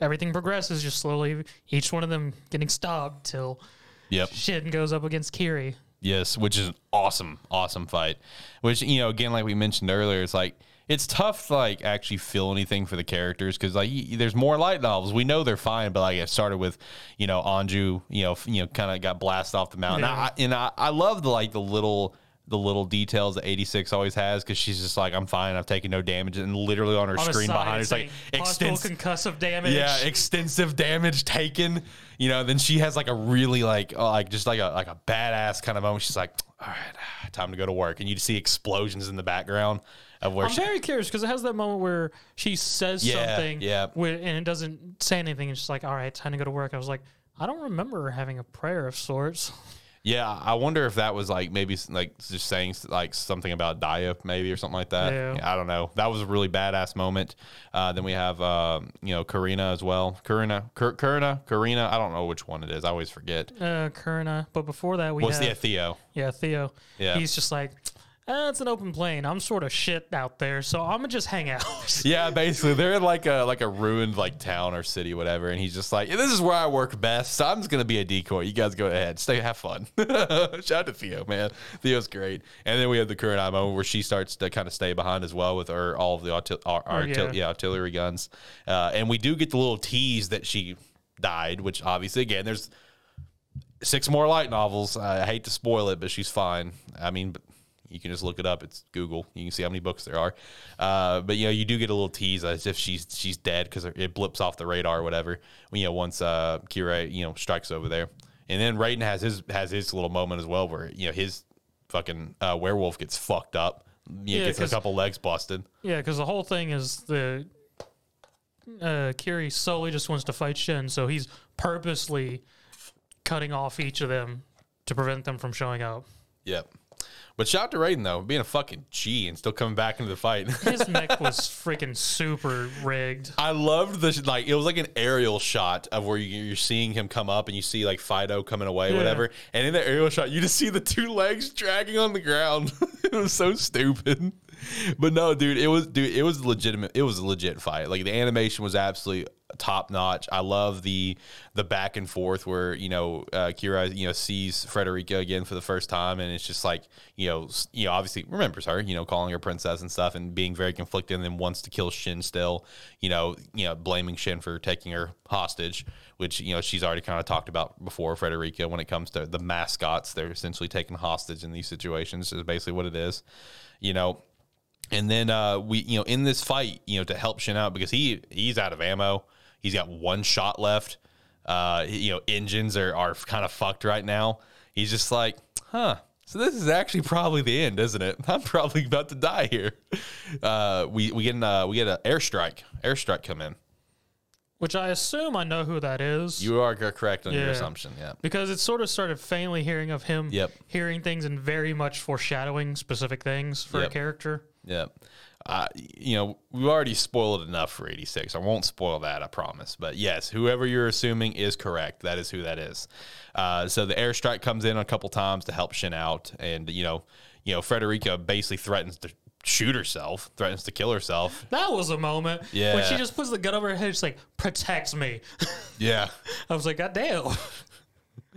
everything progresses, just slowly, each one of them getting stopped till yep shit goes up against Kiri. Yes, which is an awesome, awesome fight. Which you know, again, like we mentioned earlier, it's like it's tough to like actually feel anything for the characters because like y- there's more light novels. We know they're fine, but like it started with you know Anju, you know, f- you know, kind of got blasted off the mountain. Yeah. I, and I, I love the like the little. The little details that 86 always has because she's just like, I'm fine, I've taken no damage. And literally on her On screen behind her, it's like, saying possible extens- concussive damage. yeah, extensive damage taken. You know, then she has like a really like uh, like just like a like a badass kind of moment. She's like, all right, time to go to work, and you see explosions in the background of where I'm she. very curious because it has that moment where she says Yeah, something, yeah. where, and it doesn't say anything. It's just like, all right, time to go to work. I was like, I don't remember her having a prayer of sorts. Yeah, I wonder if that was like maybe like just saying like something about Daiya maybe or something like that. Yeah. I don't know. That was a really badass moment. Uh, then we have um, you know Karina as well. Karina, Kar- Karina, Karina. I don't know which one it is. I always forget. Uh, Kurna. But before that, we What's have the Theo? yeah Theo. Yeah. He's just like, eh, it's an open plane. I'm sort of shit out there, so I'm gonna just hang out. Yeah, basically, they're in like a like a ruined like town or city, whatever, and he's just like, "This is where I work best. So I'm just gonna be a decoy. You guys go ahead, stay, have fun." Shout out to Theo, man. Theo's great. And then we have the current moment where she starts to kind of stay behind as well with her all of the artil- Oh, artil- yeah. yeah, artillery guns, uh, and we do get the little tease that she died, which obviously, again, there's six more light novels. I hate to spoil it, but she's fine. I mean, but you can just look it up. It's Google. You can see how many books there are. Uh, but you know, you do get a little tease as if she's she's dead because it blips off the radar or whatever. When you know once uh, Kira you know strikes over there, and then Raiden has his has his little moment as well where you know his fucking uh, werewolf gets fucked up. You know, Yeah, gets a couple legs busted. yeah, because the whole thing is the uh, Kiri solely just wants to fight Shin, so he's purposely cutting off each of them to prevent them from showing up. Yep. But shout out to Raiden though, being a fucking G and still coming back into the fight. His neck was freaking super rigged. I loved the like it was like an aerial shot of where you, you're seeing him come up and you see like Fido coming away, Yeah. whatever. And in the aerial shot, you just see the two legs dragging on the ground. it was so stupid. But no, dude, it was dude, it was legitimate. It was a legit fight. Like the animation was absolutely top notch. I love the the back and forth where you know uh, Kira you know sees Frederica again for the first time, and it's just like you know you know obviously remembers her, you know calling her princess and stuff, and being very conflicted, and then wants to kill Shin still, you know you know blaming Shin for taking her hostage, which you know she's already kind of talked about before. Frederica, when it comes to the mascots, they're essentially taken hostage in these situations. Is basically what it is, you know. And then uh, we, you know, in this fight, you know, to help Shin out because he he's out of ammo. He's got one shot left. Uh, you know, engines are are kind of fucked right now. He's just like, huh. So this is actually probably the end, isn't it? I'm probably about to die here. Uh, we we get an, uh, we get an airstrike. Airstrike come in. Which I assume I know who that is. You are correct on your assumption. Yeah. because it sort of started faintly hearing of him Yep. hearing things and very much foreshadowing specific things for Yep. a character. Yeah. Uh, you know, we've already spoiled it enough for 86. I won't spoil that, I promise. But yes, whoever you're assuming is correct. That is who that is. Uh, so the airstrike comes in a couple times to help Shin out. And, you know, you know, Frederica basically threatens to shoot herself, threatens to kill herself. That was a moment Yeah. when she just puts the gun over her head, she's like, protects me. Yeah. I was like, God damn.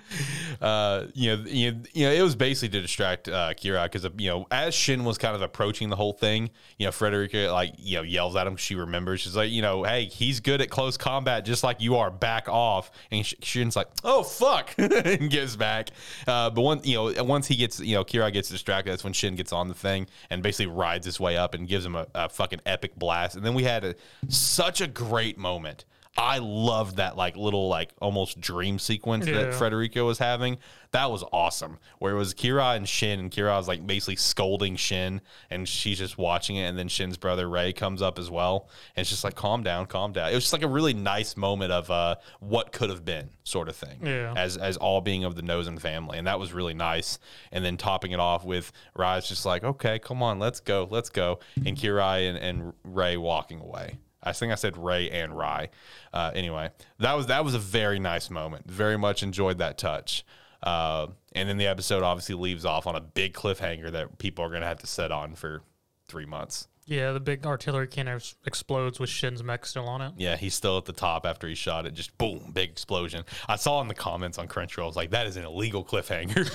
uh, you know, you know, you know, it was basically to distract uh, Kira because you know, as Shin was kind of approaching the whole thing, you know, Frederica like you know yells at him. She remembers. She's like, you know, hey, he's good at close combat, just like you are. Back off. And Shin's like, oh fuck, and gives back. Uh, but one, you know, once he gets, you know, Kira gets distracted. That's when Shin gets on the thing and basically rides his way up and gives him a, a fucking epic blast. And then we had a, such a great moment. I loved that like little like almost dream sequence that Yeah. Frederico was having. That was awesome. Where it was Kira and Shin, and Kira was like basically scolding Shin, and she's just watching it. And then Shin's brother Ray comes up as well, and it's just like, calm down, calm down. It was just like a really nice moment of uh, what could have been, sort of thing. Yeah. As as all being of the Nouzen family, and that was really nice. And then topping it off with Rai's just like, okay, come on, let's go, let's go, and Kira and, and Ray walking away. I think I said Ray and Rye. Uh, anyway, that was that was a very nice moment. Very much enjoyed that touch. Uh, and then the episode obviously leaves off on a big cliffhanger that people are going to have to sit on for three months. Yeah, the big artillery cannon explodes with Shin's mech still on it. Yeah, he's still at the top after he shot it. Just boom, big explosion. I saw in the comments on Crunchyroll, I was like, that is an illegal cliffhanger.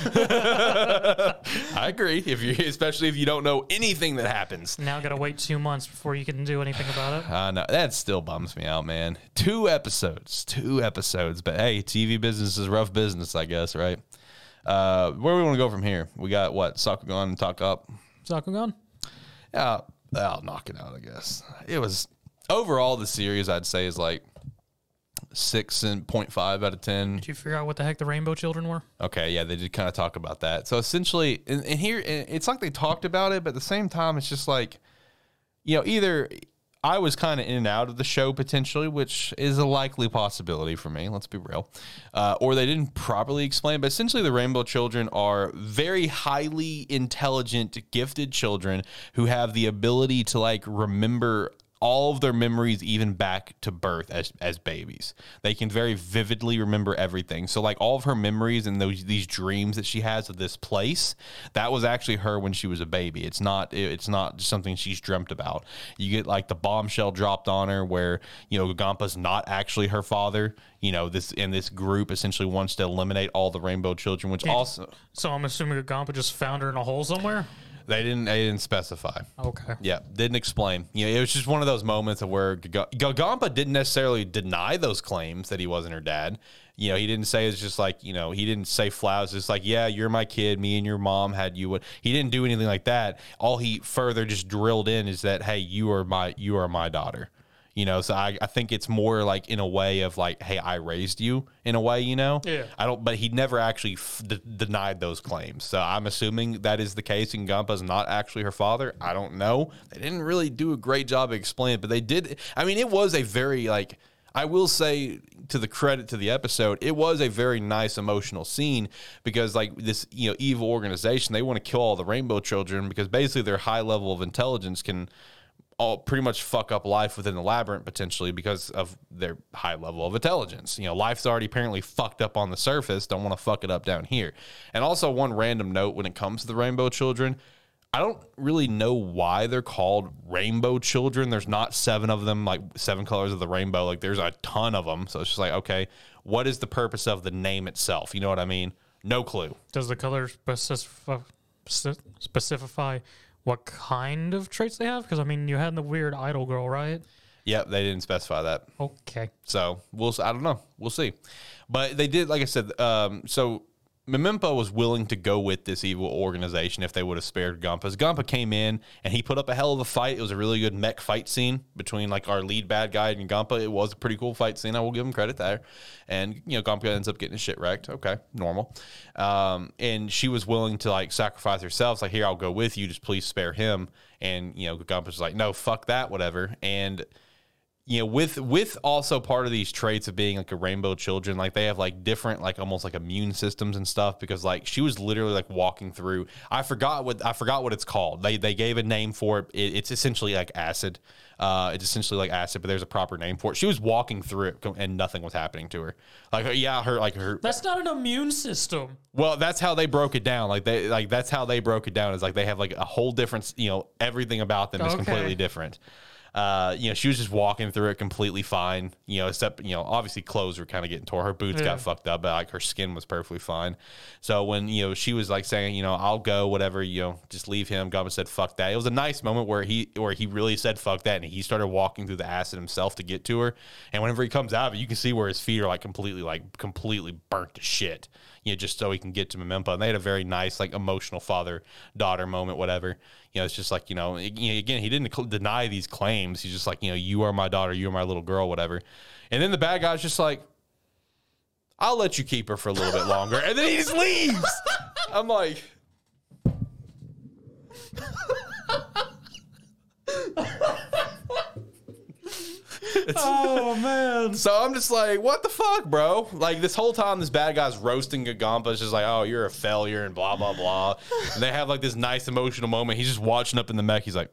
I agree. If you, especially if you don't know anything that happens. Now gotta wait two months before you can do anything about it. Uh, no, that still bums me out, man. Two episodes, two episodes. But hey, TV business is rough business, I guess, right? Uh, where we want to go from here? We got what? Sakugan and Takt Op. Sakugan? Yeah, I'll knock it out, I guess. It was overall the series, I'd say, is like six and point five out of ten. Did you figure out what the heck the Rainbow Children were? Okay, yeah, they did kind of talk about that. So essentially, and, and here and it's like they talked about it, but at the same time, it's just like, you know, either I was kind of in and out of the show potentially, which is a likely possibility for me. Let's be real, uh, or they didn't properly explain. But essentially, the Rainbow Children are very highly intelligent, gifted children who have the ability to like remember all of their memories even back to birth as as babies. They can very vividly remember everything. So like all of her memories and those these dreams that she has of this place, that was actually her when she was a baby. It's not it's not something she's dreamt about. You get like the bombshell dropped on her where, you know, Gampa's not actually her father. You know, this and this group essentially wants to eliminate all the rainbow children, which also So I'm assuming Gampa just found her in a hole somewhere? They didn't they didn't specify. Okay. Yeah, didn't explain. You know, it was just one of those moments of where Gaga- Gagampa didn't necessarily deny those claims that he wasn't her dad. You know, he didn't say it's just like you know he didn't say flat. It's just like yeah, you're my kid. Me and your mom had you. He didn't do anything like that. All he further just drilled in is that hey, you are my you are my daughter. You know, so I, I think it's more like in a way of like, hey, I raised you in a way, you know? Yeah. I don't, but he never actually f- d- denied those claims. So I'm assuming that is the case and Gampa's not actually her father. I don't know. They didn't really do a great job of explaining it, but they did. I mean, it was a very, like, I will say to the credit to the episode, it was a very nice emotional scene because like this, you know, evil organization, they want to kill all the rainbow children because basically their high level of intelligence can all pretty much fuck up life within the labyrinth potentially because of their high level of intelligence. You know, life's already apparently fucked up on the surface, don't want to fuck it up down here. And also one random note when it comes to the rainbow children, I don't really know why they're called rainbow children. There's not seven of them, like seven colors of the rainbow. Like there's a ton of them. So it's just like, okay, what is the purpose of the name itself? You know what I mean? No clue. Does the color specify, specify what kind of traits they have? Because I mean, you had the weird idol girl, right? Yep, they didn't specify that. Okay. So we'll. I don't know. We'll see. But they did, like I said. Um, so Memempa was willing to go with this evil organization if they would have spared Gumpa. Gumpa came in and he put up a hell of a fight. It was a really good mech fight scene between like our lead bad guy and Gumpa. It was a pretty cool fight scene. I will give him credit there. And you know, Gumpa ends up getting shit wrecked. Okay, normal. Um, and she was willing to like sacrifice herself. It's like, here, I'll go with you. Just please spare him. And you know, Gumpa's like, no, fuck that, whatever. And you know with with also part of these traits of being like a rainbow children like they have like different like almost like immune systems and stuff because like she was literally like walking through i forgot what i forgot what it's called they they gave a name for it, it it's essentially like acid uh it's essentially like acid but there's a proper name for it she was walking through it and nothing was happening to her like yeah her like her That's not an immune system. well, that's how they broke it down. Like they like that's how they broke it down. Is like they have like a whole different, you know, everything about them is Okay. completely different. Uh, you know, she was just walking through it completely fine. You know, except you know, obviously clothes were kind of getting tore. Her boots Yeah. got fucked up, but like her skin was perfectly fine. So when you know she was like saying, you know, I'll go, whatever, you know, just leave him. Gumma said, "Fuck that." It was a nice moment where he where he really said, "Fuck that," and he started walking through the acid himself to get to her. And whenever he comes out of it, you can see where his feet are like completely like completely burnt to shit you know, just so he can get to Memempa. And they had a very nice, like, emotional father daughter moment, whatever. You know, it's just like, you know, again, he didn't deny these claims. He's just like, you know, you are my daughter, you are my little girl, whatever. And then the bad guy's just like, I'll let you keep her for a little bit longer. And then he just leaves. I'm like, Oh man. So I'm just like, what the fuck, bro? Like this whole time, this bad guy's roasting Gagampa. It's just like, oh, you're a failure and blah blah blah. and they have like this nice emotional moment. He's just watching up in the mech. He's like,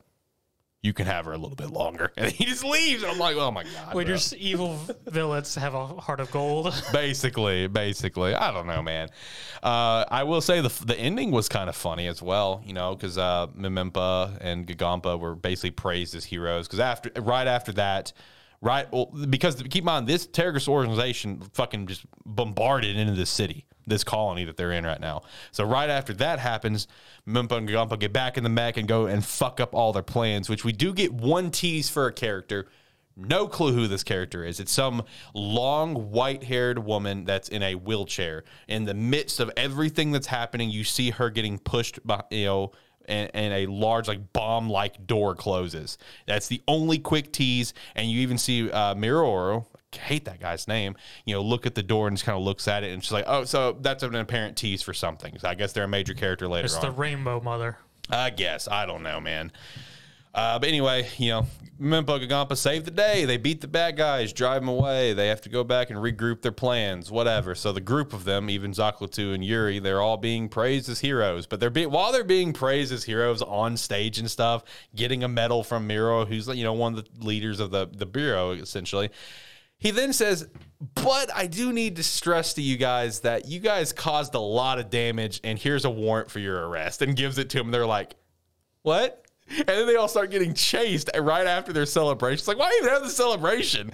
you can have her a little bit longer, and he just leaves. And I'm like, oh my god. Wait, your evil villains have a heart of gold. basically, basically, I don't know, man. Uh, I will say the the ending was kind of funny as well, you know, because uh, Mimimpa and Gagampa were basically praised as heroes. Because after, right after that, right, well, because keep in mind, this terrorist organization fucking just bombarded into this city, this colony that they're in right now. So right after that happens, Mimimpa and Gagampa get back in the mech and go and fuck up all their plans. Which we do get one tease for a character. No clue who this character is. It's some long white haired woman that's in a wheelchair. In the midst of everything that's happening, you see her getting pushed by, you know, and, and a large, like, bomb like door closes. That's the only quick tease. And you even see uh, hate that guy's name, you know, look at the door and just kind of looks at it and she's like, oh, so that's an apparent tease for something. So I guess they're a major character later It's on. the Rainbow Mother. I guess. I don't know, man. Uh, but anyway, you know, Mimpa Gagampa saved the day. They beat the bad guys, drive them away. They have to go back and regroup their plans, whatever. So the group of them, even Zaklatu and Yuri, they're all being praised as heroes. But they're being while they're being praised as heroes on stage and stuff, getting a medal from Miro, who's you know one of the leaders of the the bureau essentially. He then says, But I do need to stress to you guys that you guys caused a lot of damage, and here's a warrant for your arrest, and gives it to them. They're like, What? And then they all start getting chased right after their celebration. It's like, why even have the celebration?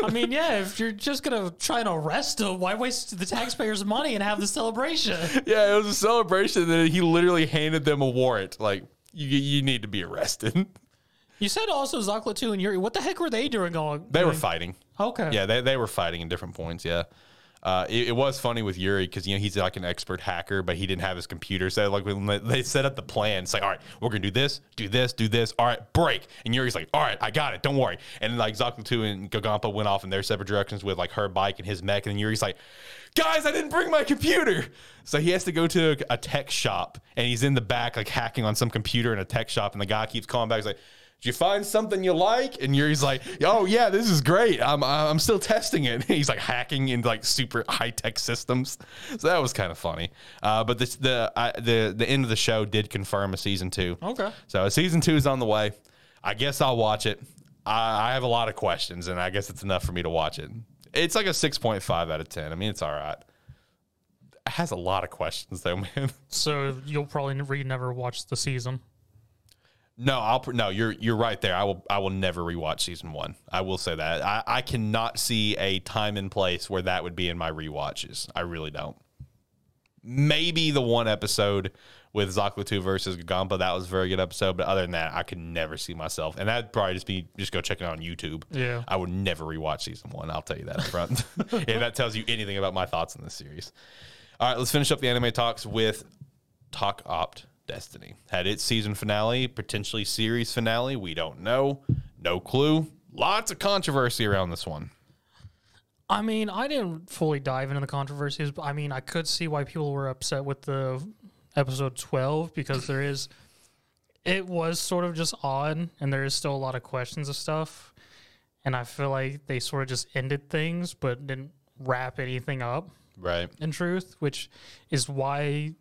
I mean, yeah, if you're just gonna try and arrest him, why waste the taxpayers' money and have the celebration? yeah, it was a celebration. Then he literally handed them a warrant. Like, you, you need to be arrested. You said also Zaklatu and Yuri. What the heck were they doing on? They were fighting. Okay. Yeah, they, they were fighting in different points. Yeah. Uh, it, it was funny with Yuri because you know he's like an expert hacker, but he didn't have his computer. So like when they- set up the plan, it's like, all right, we're gonna do this, do this, do this. All right, break. And Yuri's like, all right, I got it. Don't worry. And like Zaklatu and Gagampa went off in their separate directions with like her bike and his mech, and then Yuri's like, guys, I didn't bring my computer. So he has to go to a, a tech shop, and he's in the back like hacking on some computer in a tech shop, and the guy keeps calling back. He's like. Did you find something you like? And Yuri's like, oh yeah, this is great. I'm I'm still testing it. He's like hacking into like super high tech systems. So that was kind of funny. Uh, but this, the I, the the end of the show did confirm a season two. Okay. So a season two is on the way. I guess I'll watch it. I, I have a lot of questions, and I guess it's enough for me to watch it. It's like a six point five out of ten. I mean, it's all right. It has a lot of questions though, man. So you'll probably never, never watch the season. No, I'll pr- no. You're you're right there. I will I will never rewatch season one. I will say that. I, I cannot see a time and place where that would be in my rewatches. I really don't. Maybe the one episode with Zaklatu versus Gagampa that was a very good episode, but other than that, I could never see myself. And that'd probably just be just go check it on YouTube. Yeah. I would never rewatch season one. I'll tell you that up front. if that tells you anything about my thoughts on this series. All right, let's finish up the anime talks with Takt Op Destiny. Had its season finale, potentially series finale. We don't know. No clue. Lots of controversy around this one. I mean, I didn't fully dive into the controversies, but I mean, I could see why people were upset with the episode 12 because there is, it was sort of just odd and there is still a lot of questions of stuff. And I feel like they sort of just ended things but didn't wrap anything up Right. in truth, which is why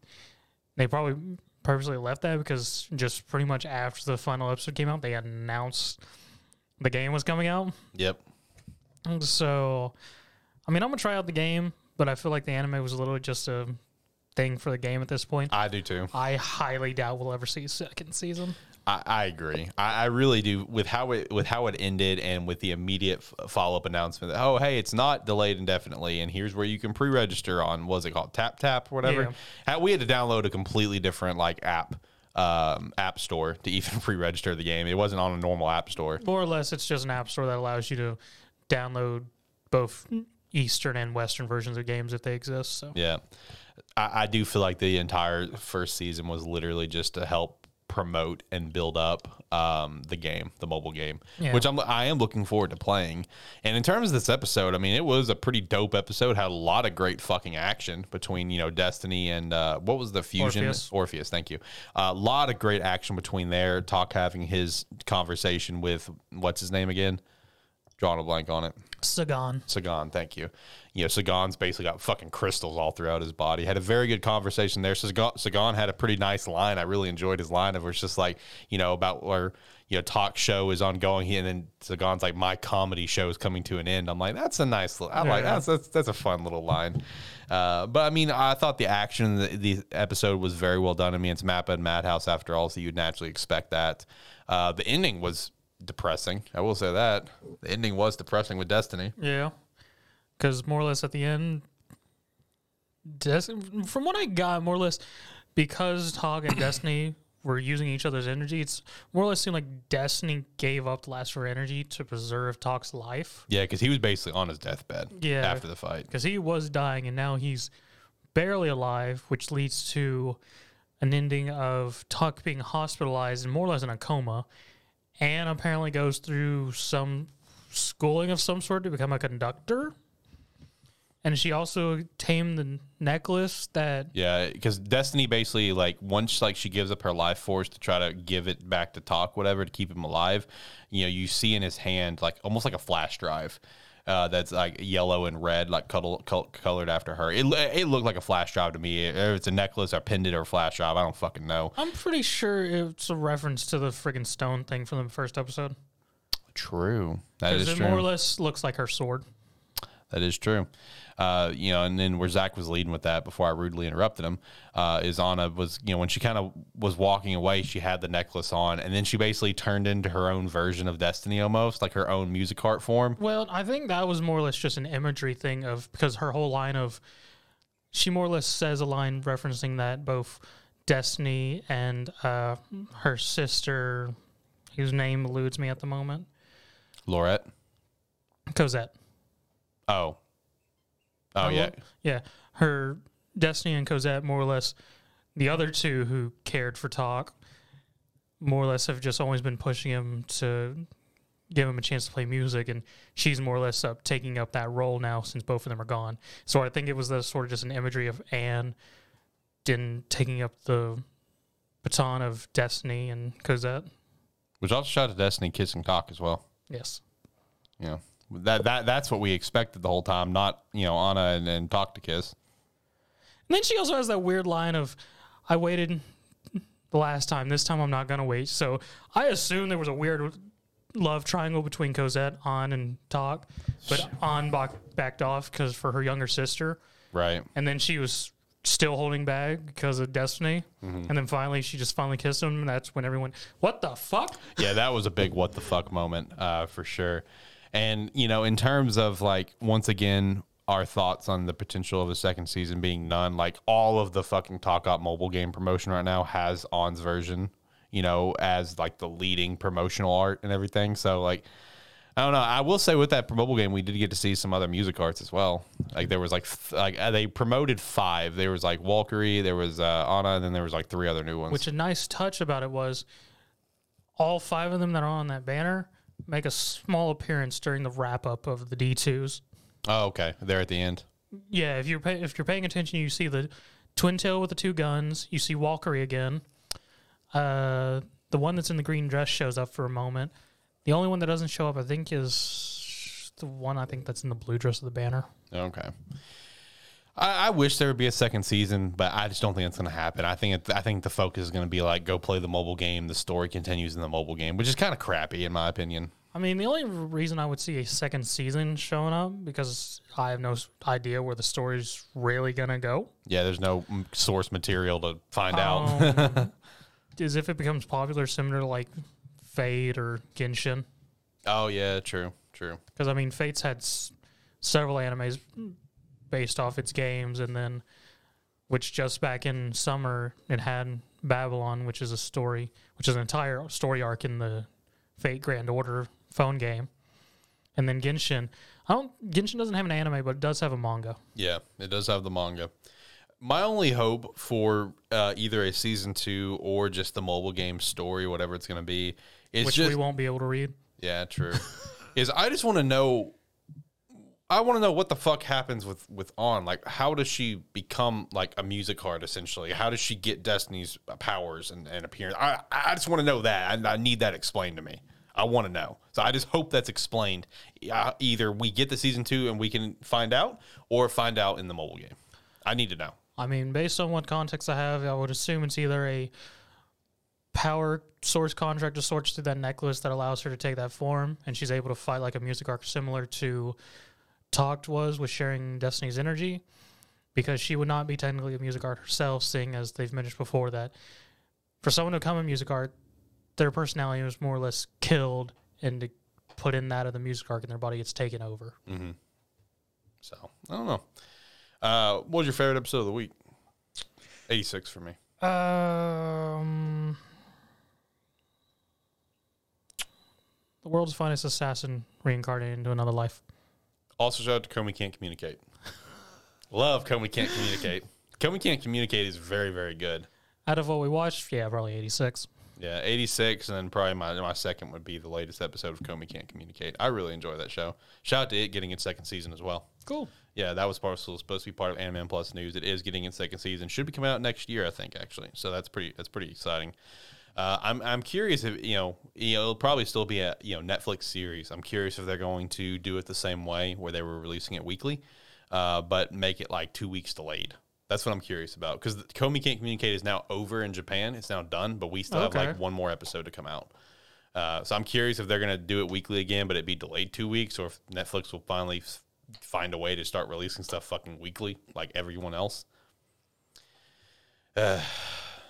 they probably purposely left that because just pretty much after the final episode came out, they announced the game was coming out. Yep. So, I mean, I'm gonna try out the game, but I feel like the anime was a little just a thing for the game at this point. I do too. I highly doubt we'll ever see a second season. I, I agree. I, I really do with how it with how it ended and with the immediate f- follow up announcement that oh hey it's not delayed indefinitely and here's where you can pre register on what was it called Tap Tap or whatever. Uh, We had to download a completely different like app um, app store to even pre register the game. It wasn't on a normal app store. More or less, it's just an app store that allows you to download both Eastern and Western versions of games if they exist. So, Yeah, I, I do feel like the entire first season was literally just to help promote and build up um, the game, the mobile game, Yeah. which I'm I am looking forward to playing. And in terms of this episode, I mean, it was a pretty dope episode. Had a lot of great fucking action between you know Destiny and uh, what was the fusion Orpheus. Orpheus thank you. A lot of great action between there. Takt having his conversation with what's his name again. Drawing a blank on it. Sagan. Sagan, thank you. You know, Sagan's basically got fucking crystals all throughout his body. Had a very good conversation there. Sagan, Sagan had a pretty nice line. I really enjoyed his line of where it's just like, you know, about where, you know, talk show is ongoing. And then Sagan's like, my comedy show is coming to an end. I'm like, that's a nice, little, I like, Yeah. that's, that's, that's a fun little line. Uh, but I mean, I thought the action in the, the episode was very well done. I mean, it's Mappa and Madhouse after all, so you'd naturally expect that. Uh, the ending was depressing. I will say that. The ending was depressing with Destiny. Yeah. Because more or less at the end, Des- from what I got, more or less, because Takt and Destiny were using each other's energy, it's more or less seemed like Destiny gave up the last of her energy to preserve Takt's life. Yeah, because he was basically on his deathbed Yeah. after the fight. Because he was dying and now he's barely alive, which leads to an ending of Tuck being hospitalized and more or less in a coma, and apparently goes through some schooling of some sort to become a conductor. And she also tamed the necklace that Yeah, because Destiny basically like once like she gives up her life force to try to give it back to Takt, whatever, to keep him alive. You know, you see in his hand like almost like a flash drive. Uh, that's like yellow and red, like cuddle, col- colored after her. It, it looked like a flash drive to me. If it's a necklace or pendant or flash drive, I don't fucking know. I'm pretty sure it's a reference to the friggin' stone thing from the first episode. True, that Because it true. more or less looks like her sword. That is true. Uh, you know, and then where Zach was leading with that before I rudely interrupted him, uh, is Anna was, you know, when she kind of was walking away, she had the necklace on, and then she basically turned into her own version of Destiny almost, like her own music art form. Well, I think that was more or less just an imagery thing of because her whole line of she more or less says a line referencing that both Destiny and uh, her sister, whose name eludes me at the moment, Laurette. Cosette. Oh. Oh, yeah. yeah. Her Destiny and Cosette, more or less, the other two who cared for Takt, more or less have just always been pushing him to give him a chance to play music, and she's more or less up taking up that role now since both of them are gone. So I think it was the sort of just an imagery of Anne, then taking up the baton of Destiny and Cosette. Which also shot at Destiny kissing Takt as well. Yes. Know, that, that, that's what we expected the whole time, not, you know, Anna and, and Takt to kiss. And then she also has that weird line of, I waited the last time. This time I'm not going to wait. So I assume there was a weird love triangle between Cosette, An, and Takt. But back, backed off because for her younger sister. Right. And then she was still holding back because of Destiny, Mm-hmm. and then finally she just finally kissed him, and that's when everyone, what the fuck? yeah, that was a big what the fuck moment uh, for sure. And you know, in terms of like once again, our thoughts on the potential of a second season being none. Like all of the fucking Takt Op mobile game promotion right now has On's version, you know, as like the leading promotional art and everything. So like. I don't know. I will say with that mobile game, we did get to see some other music arts as well. Like there was like th- like uh, they promoted five. There was like Valkyrie, there was uh, Anna, and then there was like three other new ones. Which a nice touch about it was all five of them that are on that banner make a small appearance during the wrap up of the D2s. oh, okay. They're at the end. Yeah, if you're pay- if you're paying attention, you see the twin tail with the two guns. You see Valkyrie again. Uh, the one that's in the green dress shows up for a moment. The only one that doesn't show up, I think, is the one I think that's in the blue dress of the banner. Okay. I, I wish there would be a second season, but I just don't think it's going to happen. I think it, I think the focus is going to be like go play the mobile game. The story continues in the mobile game, which is kind of crappy in my opinion. I mean, the only reason I would see a second season showing up because I have no idea where the story's really gonna go. Yeah, there's no mm, source material to find out. Um, is if it becomes popular, similar to like Fate or Genshin. Oh yeah, true, true. Because I mean, Fate's had s- several animes based off its games, and then which just back in summer it had Babylon, which is a story, which is an entire story arc in the Fate Grand Order phone game, and then Genshin. I don't. Genshin doesn't have an anime, but it does have a manga. Yeah, it does have the manga. My only hope for uh, either a season two or just the mobile game story, whatever it's going to be, is which just we won't be able to read. Yeah, true. is I just want to know. I want to know what the fuck happens with with On. Like, how does she become like a Musicart? Essentially, how does she get Destiny's powers and, and appearance? I I just want to know that. I, I need that explained to me. I want to know. So I just hope that's explained. Uh, either we get the season two and we can find out, or find out in the mobile game. I need to know. I mean, based on what context I have, I would assume it's either a power source contract of sorts through that necklace that allows her to take that form, and she's able to fight like a Musicart similar to Takt was with sharing Destiny's energy, because she would not be technically a Musicart herself, seeing as they've mentioned before that for someone to become in Musicart, their personality was more or less killed, and to put in that of the Musicart, and their body gets taken over. So I don't know. Uh, what was your favorite episode of the week? Eighty six for me. Um, the world's finest assassin reincarnated into another life. Also, shout out to Komi Can't Communicate. Love Komi Can't Communicate. Komi Can't Communicate is very, very good. Out of what we watched, yeah, probably 86. Yeah, 86, and then probably my, my second would be the latest episode of Komi Can't Communicate. I really enjoy that show. Shout out to it getting its second season as well. Cool. Yeah, that was supposed to be part of Anime Plus News. It is getting its second season. Should be coming out next year, I think, actually. So that's pretty that's pretty exciting. Uh, I'm I'm curious if you know you know it'll probably still be a you know Netflix series. I'm curious if they're going to do it the same way where they were releasing it weekly, uh, but make it like two weeks delayed. That's what I'm curious about because Komi Can't Communicate is now over in Japan. It's now done, but we still have like one more episode to come out. Uh, so I'm curious if they're going to do it weekly again, but it be delayed two weeks, or if Netflix will finally f- find a way to start releasing stuff fucking weekly like everyone else. Uh,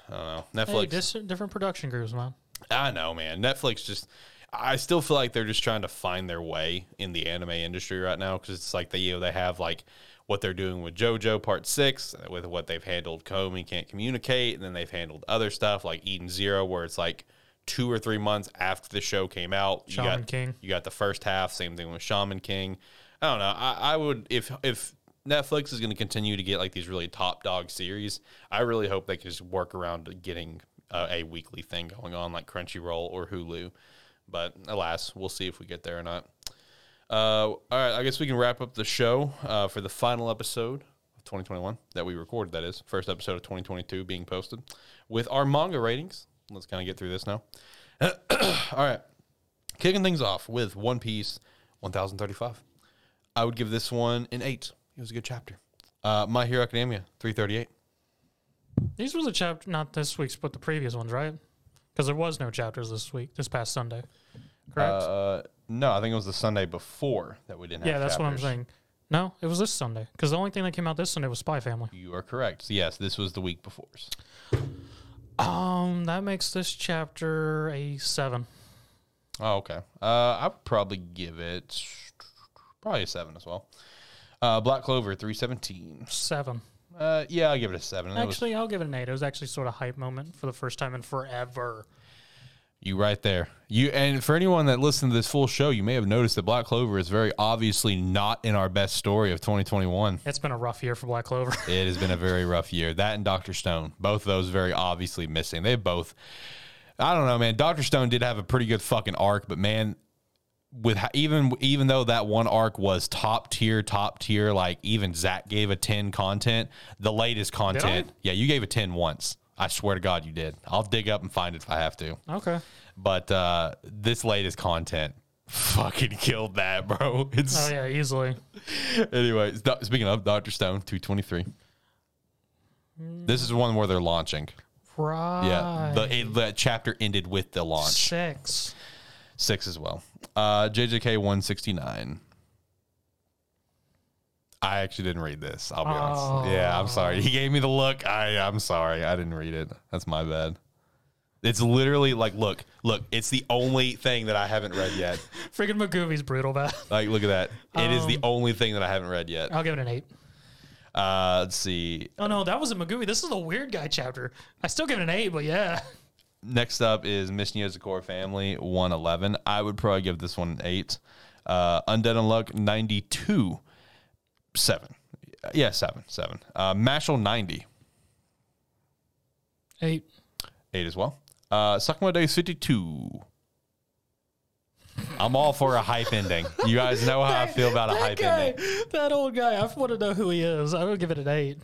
I don't know. Netflix. Hey, dis- different production groups, man. I know, man. Netflix just. I still feel like they're just trying to find their way in the anime industry right now because it's like they you know they have like what they're doing with JoJo Part Six with what they've handled Komi can't communicate and then they've handled other stuff like Eden Zero where it's like two or three months after the show came out. You Shaman got, King. You got the first half. Same thing with Shaman King. I don't know. I, I would if if Netflix is going to continue to get like these really top dog series. I really hope they can just work around getting uh, a weekly thing going on like Crunchyroll or Hulu. But alas, we'll see if we get there or not. Uh, all right, I guess we can wrap up the show uh, for the final episode of 2021 that we recorded. That is first episode of 2022 being posted with our manga ratings. Let's kind of get through this now. all right, kicking things off with One Piece 1035. I would give this one an eight. It was a good chapter. Uh, My Hero Academia 338. These were the chapter, not this week's, but the previous ones, right? Because there was no chapters this week, this past Sunday. Correct? Uh, no, I think it was the Sunday before that we didn't. yeah, have that's what I'm chapters. saying. No, it was this Sunday because the only thing that came out this Sunday was Spy Family. You are correct. Yes, this was the week before. Um, that makes this chapter a seven. Oh, okay. Uh, I would probably give it probably a seven as well. Uh, Black Clover three seventeen. Seven. Uh, yeah, I'll give it a seven. That was- Actually, I'll give it an eight. It was actually sort of hype moment for the first time in forever. You right there. You and for anyone that listened to this full show, you may have noticed that Black Clover is very obviously not in our best story of 2021. It's been a rough year for Black Clover. It has been a very rough year. That and Doctor Stone, both of those very obviously missing. They both. I don't know, man. Doctor Stone did have a pretty good fucking arc, but man, with even even though that one arc was top tier, top tier, like even Zach gave a ten content. The latest content, yeah, you gave a ten once. I swear to God, you did. I'll dig up and find it if I have to. okay. But uh, this latest content fucking killed that, bro. It's Oh yeah, easily. anyway. Speaking of Doctor Stone, two twenty three. This is one where they're launching. Right. Yeah, the it, the chapter ended with the launch. six. Six as well. Uh, JJK one sixty nine. I actually didn't read this. I'll be honest. Yeah, I'm sorry. He gave me the look. I I'm sorry. I didn't read it. That's my bad. It's literally like, look, look. It's the only thing that I haven't read yet. Freaking Magoovy's brutal, bad. Like, look at that. It is the only thing that I haven't read yet. I'll give it an eight. Uh, let's see. Oh no, that was a Magooby. This is a weird guy chapter. I still give it an eight, but yeah. Next up is Miss Yozakura Family 111. I would probably give this one an 8. Uh, Undead Unluck 92. 7. Yeah, 7. 7. Uh, Mashle 90. Eight. 8 as well. Uh, Sakamoto Days 52. I'm all for a hype ending. You guys know how I feel about a hype guy, ending. that old guy. I want to know who he is. I would give it an eight.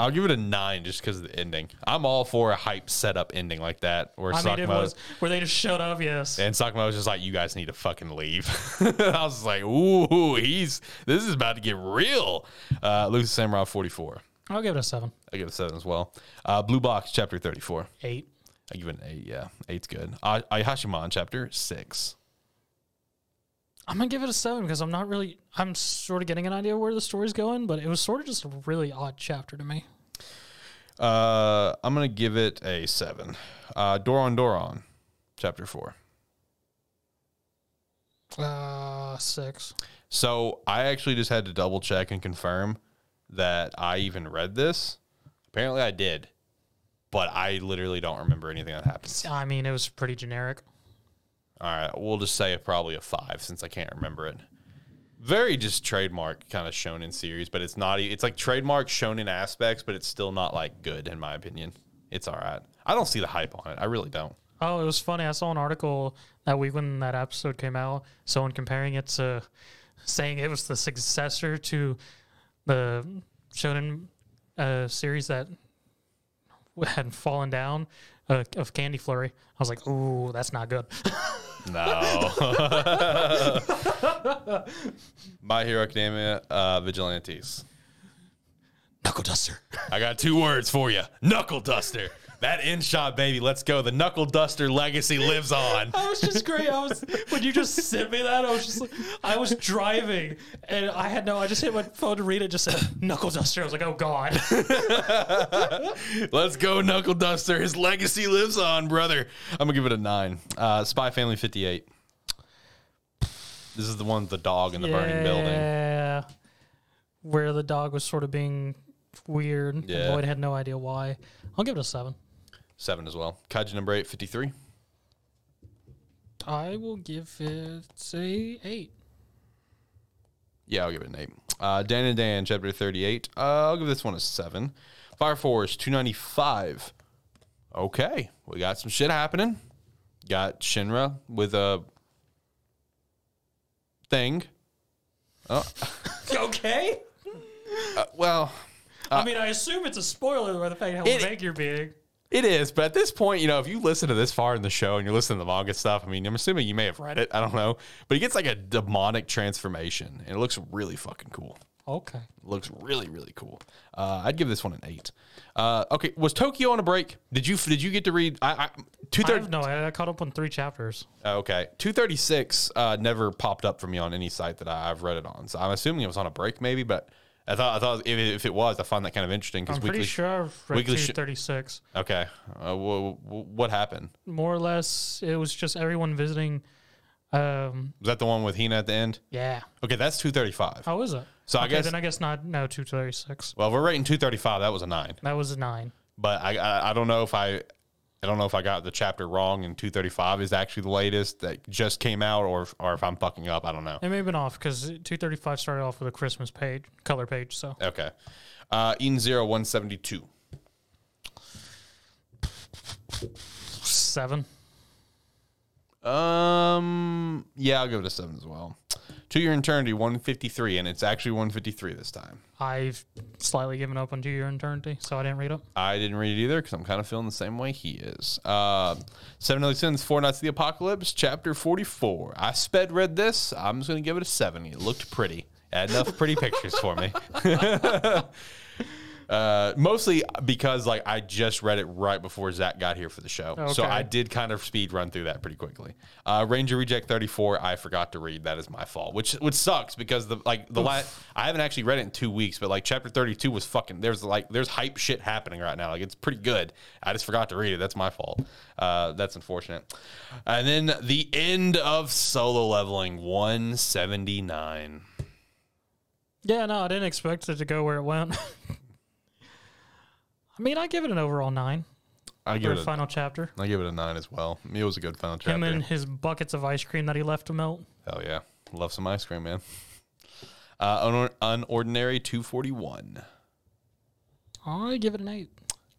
I'll give it a 9 just because of the ending. I'm all for a hype setup ending like that where I mean, it Sakamoto was where they just showed up. Yes. And Sakamoto was just like, "You guys need to fucking leave." I was like, "Ooh, he's this is about to get real." Uh, Lucy Samurai forty four. I'll give it a seven. I give it a seven as well. Uh, Blue Box chapter thirty four. Eight. I give it an eight. Yeah, eight's good. Ayashimon chapter six. I'm gonna give it a seven because I'm not really. I'm sort of getting an idea where the story's going, but it was sort of just a really odd chapter to me. Uh, I'm gonna give it a seven. Uh, Doron Doron chapter four. Uh, six. So I actually just had to double check and confirm that I even read this. Apparently, I did, but I literally don't remember anything that happened. I mean, it was pretty generic. All right, we'll just say probably a five since I can't remember it. Very just trademark kind of shonen series, but it's not. It's like trademark shonen aspects, but it's still not like good in my opinion. It's all right. I don't see the hype on it. I really don't. Oh, it was funny. I saw an article that week when that episode came out. Someone comparing it to saying it was the successor to the shonen uh, series that had fallen down uh, of Candy Flurry. I was like, ooh, that's not good. No. My Hero Academia uh, Vigilantes. Knuckle Duster. I got two words for you. Knuckle duster. That in shot, baby. Let's go. The knuckle duster legacy lives on. I was just great. I was when you just sent me that, I was just like, I was driving and I had no. I just hit my phone to read it. Just said Knuckle Duster. I was like, oh god. Let's go, knuckle duster. His legacy lives on, brother. I'm gonna give it a nine. Uh, Spy Family 58. This is the one with the dog in the burning building. Yeah, where the dog was sort of being weird. Yeah. Loid had no idea why. I'll give it a seven. Seven as well. Kaiju number eight, 53. I will give it a eight. Yeah, I'll give it an eight. Uh, Dandadan, chapter 38. Uh, I'll give this one a seven. Fire Force 295. Okay, we got some shit happening. Got Shinra with a thing. Oh, Okay. uh, well, I mean, I assume it's a spoiler by the fact how It- big you're being. It is, but at this point, you know, if you listen to this far in the show and you're listening to the manga stuff, I mean, I'm assuming you may have read it. I don't know, but he gets like a demonic transformation, and it looks really fucking cool. Okay. Looks really really cool. Uh, I'd give this one an eight. Uh, okay, was Tokyo on a break? Did you did you get to read? I, I two I no, I I caught up on three chapters. Oh, Okay, two thirty six uh, never popped up for me on any site that I, I've read it on. So I'm assuming it was on a break, maybe. But I thought I thought if, if it was, I find that kind of interesting because I'm weekly. pretty sure I've read weekly sh- 236. okay, uh, wh- wh- what happened? More or less, it was just everyone visiting. Um, Was that the one with Hina at the end? yeah. Okay, that's two thirty five. How is it? So I guess- then I guess not. No, 236. Well, if we're rating two thirty five. That was a nine. That was a nine. But I, I I don't know if I. I don't know if I got the chapter wrong and 235 is actually the latest that just came out or if, or if I'm fucking up. I don't know. It may have been off because 235 started off with a Christmas page, color page. So Okay. Uh, Eden Zero 172. seven. Um, yeah, I'll give it a seven as well. To Your Eternity 153, and it's actually 153 this time. I've slightly given up on To Your Eternity, so I didn't read it. I didn't read it either because I'm kind of feeling the same way he is. Uh, Seven Deadly Sins, Four Knights of the Apocalypse, Chapter 44. I sped read this. I'm just going to give it a seven. It looked pretty. Had enough pretty pictures for me. Uh, mostly because like I just read it right before Zach got here for the show, so I did kind of speed run through that pretty quickly. Uh, Ranger Reject 34, I forgot to read. That is my fault, which which sucks because the like the last I haven't actually read it in two weeks, but like chapter 32 was fucking. There's like there's hype shit happening right now. Like it's pretty good. I just forgot to read it. That's my fault. Uh, that's unfortunate. And then the end of solo leveling 179. Yeah, no, I didn't expect it to go where it went. I mean, I give it an overall nine I give it a, final chapter. I give it a nine as well. It was a good final chapter. Him and his buckets of ice cream that he left to melt. Hell yeah. Love some ice cream, man. Uh, un- Unordinary 241. I give it an eight.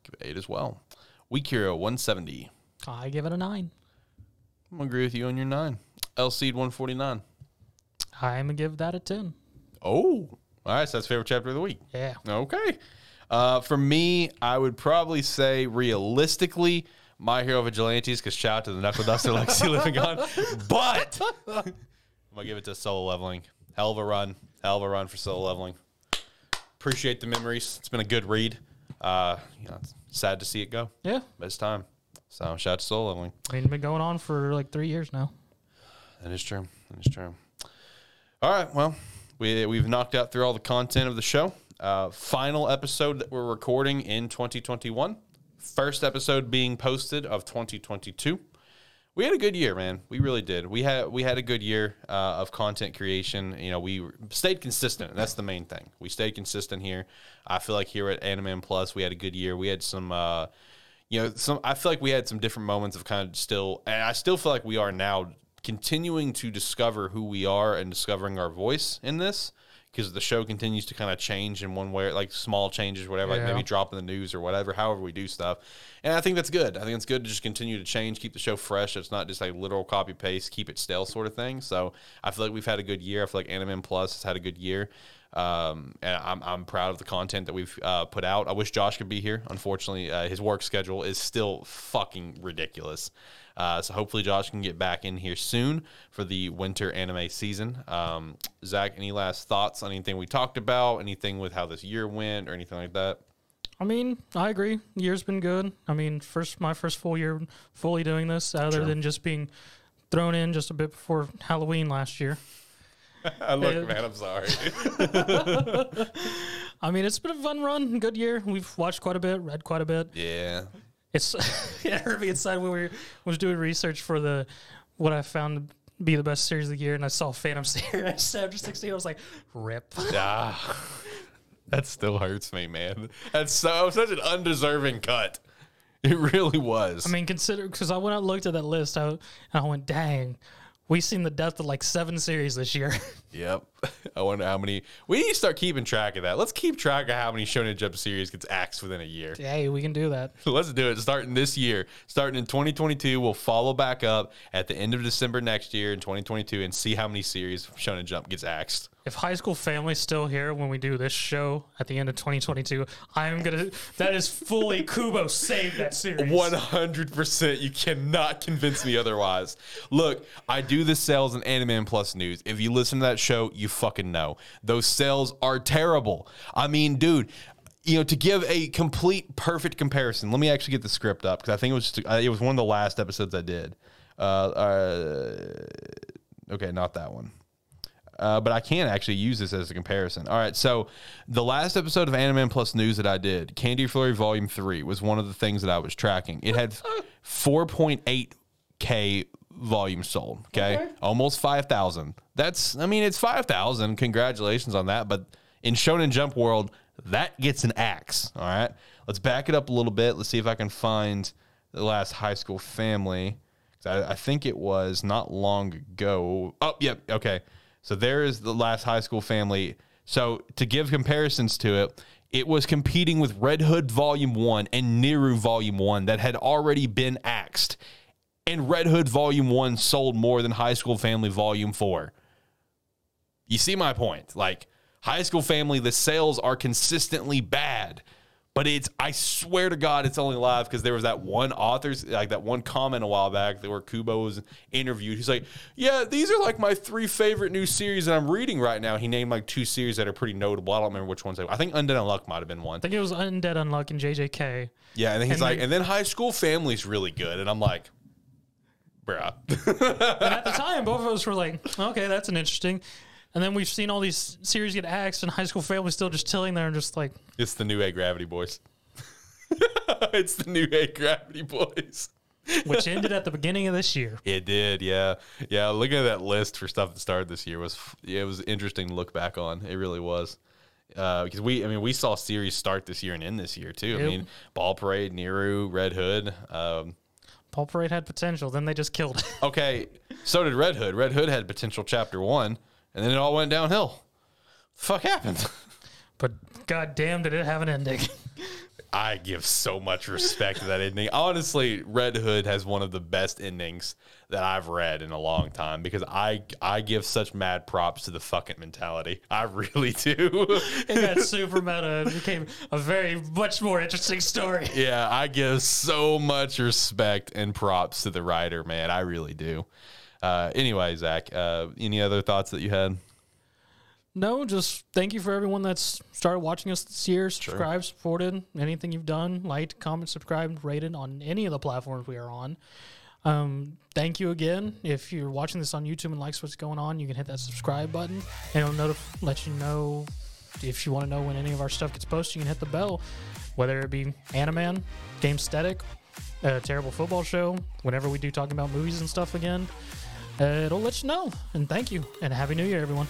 Give it 8 as well. Weak Hero 170. I give it a nine. I'm going to agree with you on your 9. Eleceed 149. I'm gonna give that a ten. Oh. All right, so that's favorite chapter of the week. Yeah. Okay. Uh, for me, I would probably say realistically, My Hero Vigilantes, because shout out to the Knuckle Duster Lexi living on. But I'm going to give it to solo leveling. Hell of a run. Hell of a run for solo leveling. Appreciate the memories. It's been a good read. Uh, you know, it's sad to see it go, Yeah. but it's time. So shout out to solo leveling. I mean, it's been going on for like three years now. That is true. That is true. All right. Well, we we've knocked out through all the content of the show. Uh, final episode that we're recording in 2021. First episode being posted of 2022. We had a good year, man. We really did. We had we had a good year uh, of content creation. You know, we stayed consistent. That's the main thing. We stayed consistent here. I feel like here at Anime Plus, we had a good year. We had some. Uh, you know, some I feel like we had some different moments of kind of still, and I still feel like we are now continuing to discover who we are and discovering our voice in this because the show continues to kind of change in one way, like small changes, whatever, like maybe dropping the news or whatever, however we do stuff. And I think that's good. I think it's good to just continue to change, keep the show fresh. It's not just like literal copy paste, keep it stale sort of thing. So I feel like we've had a good year. I feel like Anime Plus has had a good year. Um, and I'm, I'm proud of the content that we've uh, put out. I wish Josh could be here. Unfortunately, uh, his work schedule is still fucking ridiculous. Uh, so hopefully Josh can get back in here soon for the winter anime season. Um, Zach, any last thoughts on anything we talked about? Anything with how this year went or anything like that? I mean, I agree. Year's been good. I mean, first my first full year fully doing this, other Sure. than just being thrown in just a bit before Halloween last year. Look, Yeah. man, I'm sorry. I mean, it's been a fun run, good year. We've watched quite a bit, read quite a bit. yeah. It's yeah, Herbie inside when we were, was doing research for the what I found to be the best series of the year, and I saw Phantom Series after sixteen. I was like, rip. Ah, that still hurts me, man. That's so such an undeserving cut. It really was. I mean, consider because I went out and looked at that list, I, and I went, dang, we've seen the death of like seven series this year. Yep. I wonder how many. We need to start keeping track of that. Let's keep track of how many Shonen Jump series gets axed within a year. hey, we can do that. Let's do it. Starting this year, starting in 2022, we'll follow back up at the end of December next year in 2022 and see how many series Shonen Jump gets axed. If High School Family's still here when we do this show at the end of 2022, I'm gonna. That is fully Kubo saved that series. One hundred percent. You cannot convince me otherwise. Look, I do the sales in Anime Plus News. If you listen to that show, you fucking know those sales are terrible. I mean, dude. You know, to give a complete perfect comparison, let me actually get the script up because I think it was just, uh, it was one of the last episodes I did. Uh, uh, okay, not that one. Uh, but I can actually use this as a comparison. All right, so the last episode of Anime Plus News that I did, Candy Flurry Volume Three, was one of the things that I was tracking. It had 4.8k volumes sold. Okay, Okay. almost 5,000. That's, I mean, it's 5,000. Congratulations on that. But in Shonen Jump world, that gets an axe. All right, let's back it up a little bit. Let's see if I can find the last High School family. I, I think it was not long ago. Oh, yep. Okay. So there is the last high school family. So to give comparisons to it, it was competing with Red Hood Volume 1 and Niru Volume 1 that had already been axed. And Red Hood Volume 1 sold more than High School Family Volume 4. You see my point? Like, High School Family, the sales are consistently bad. But it's, I swear to God, it's only live because there was that one author's, like that one comment a while back where Kubo was interviewed. He's like, Yeah, these are like my three favorite new series that I'm reading right now. He named like two series that are pretty notable. I don't remember which ones. They, I think Undead Unluck might have been one. I think it was Undead Unluck and JJK. Yeah, and then he's And like, then- and then High School Family's really good. And I'm like, Bruh. And at the time, both of us were like, okay, that's an interesting. And then we've seen all these series get axed, and High School Family still just chilling there and just like, It's the new Agravity Boys. it's the new Agravity Boys. which ended at the beginning of this year. It did, yeah, yeah. Looking at that list for stuff that started this year was it was interesting to look back on. It really was uh, because we, I mean, we saw series start this year and end this year too. I Yep. mean, Ball Parade, Niru, Red Hood. Um, Paul Parade had potential, then they just killed it. okay, so did Red Hood. Red Hood had potential chapter one, and then it all went downhill. Fuck happened. but god damn, did it have an ending. I give so much respect to that ending. Honestly, Red Hood has one of the best endings that I've read in a long time because I I give such mad props to the fucking mentality. I really do. It got super meta and became a very much more interesting story. yeah, I give so much respect and props to the writer, man. I really do. Uh, anyway, Zach, uh, any other thoughts that you had? No, just thank you for everyone that's started watching us this year, Subscribe, subscribed, supported, anything you've done, liked, comment, subscribed, rated on any of the platforms we are on. Um, thank you again. If you're watching this on YouTube and likes what's going on, you can hit that subscribe button and it'll notif- let you know if you want to know when any of our stuff gets posted. You can hit the bell, whether it be Animan, Game Static, a terrible football show, whenever we do talking about movies and stuff again. Uh, it'll let you know. And thank you. And Happy New Year, everyone.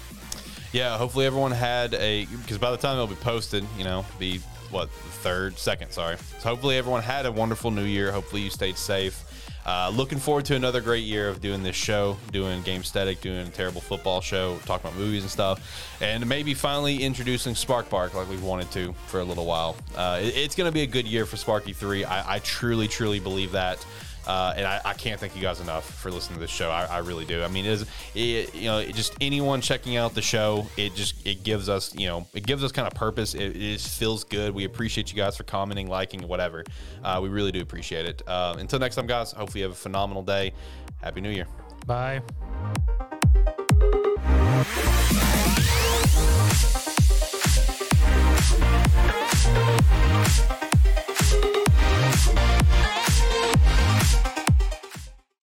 Yeah, hopefully everyone had a because by the time it'll be posted, you know, be what third, second, sorry. So hopefully everyone had a wonderful New Year. Hopefully you stayed safe. Uh, looking forward to another great year of doing this show, doing Game Static, doing a terrible football show, talking about movies and stuff, and maybe finally introducing Spark Park like we've wanted to for a little while. Uh, it- it's going to be a good year for Sparky Three. I, I truly, truly believe that. Uh, and I, I, can't thank you guys enough for listening to this show. I, I really do. I mean, it is it, you know it just anyone checking out the show, it just it gives us you know it gives us kind of purpose. It, it just feels good. We appreciate you guys for commenting, liking, whatever. Uh, we really do appreciate it. Uh, until next time, guys. Hopefully, you have a phenomenal day. Happy New Year. Bye. We'll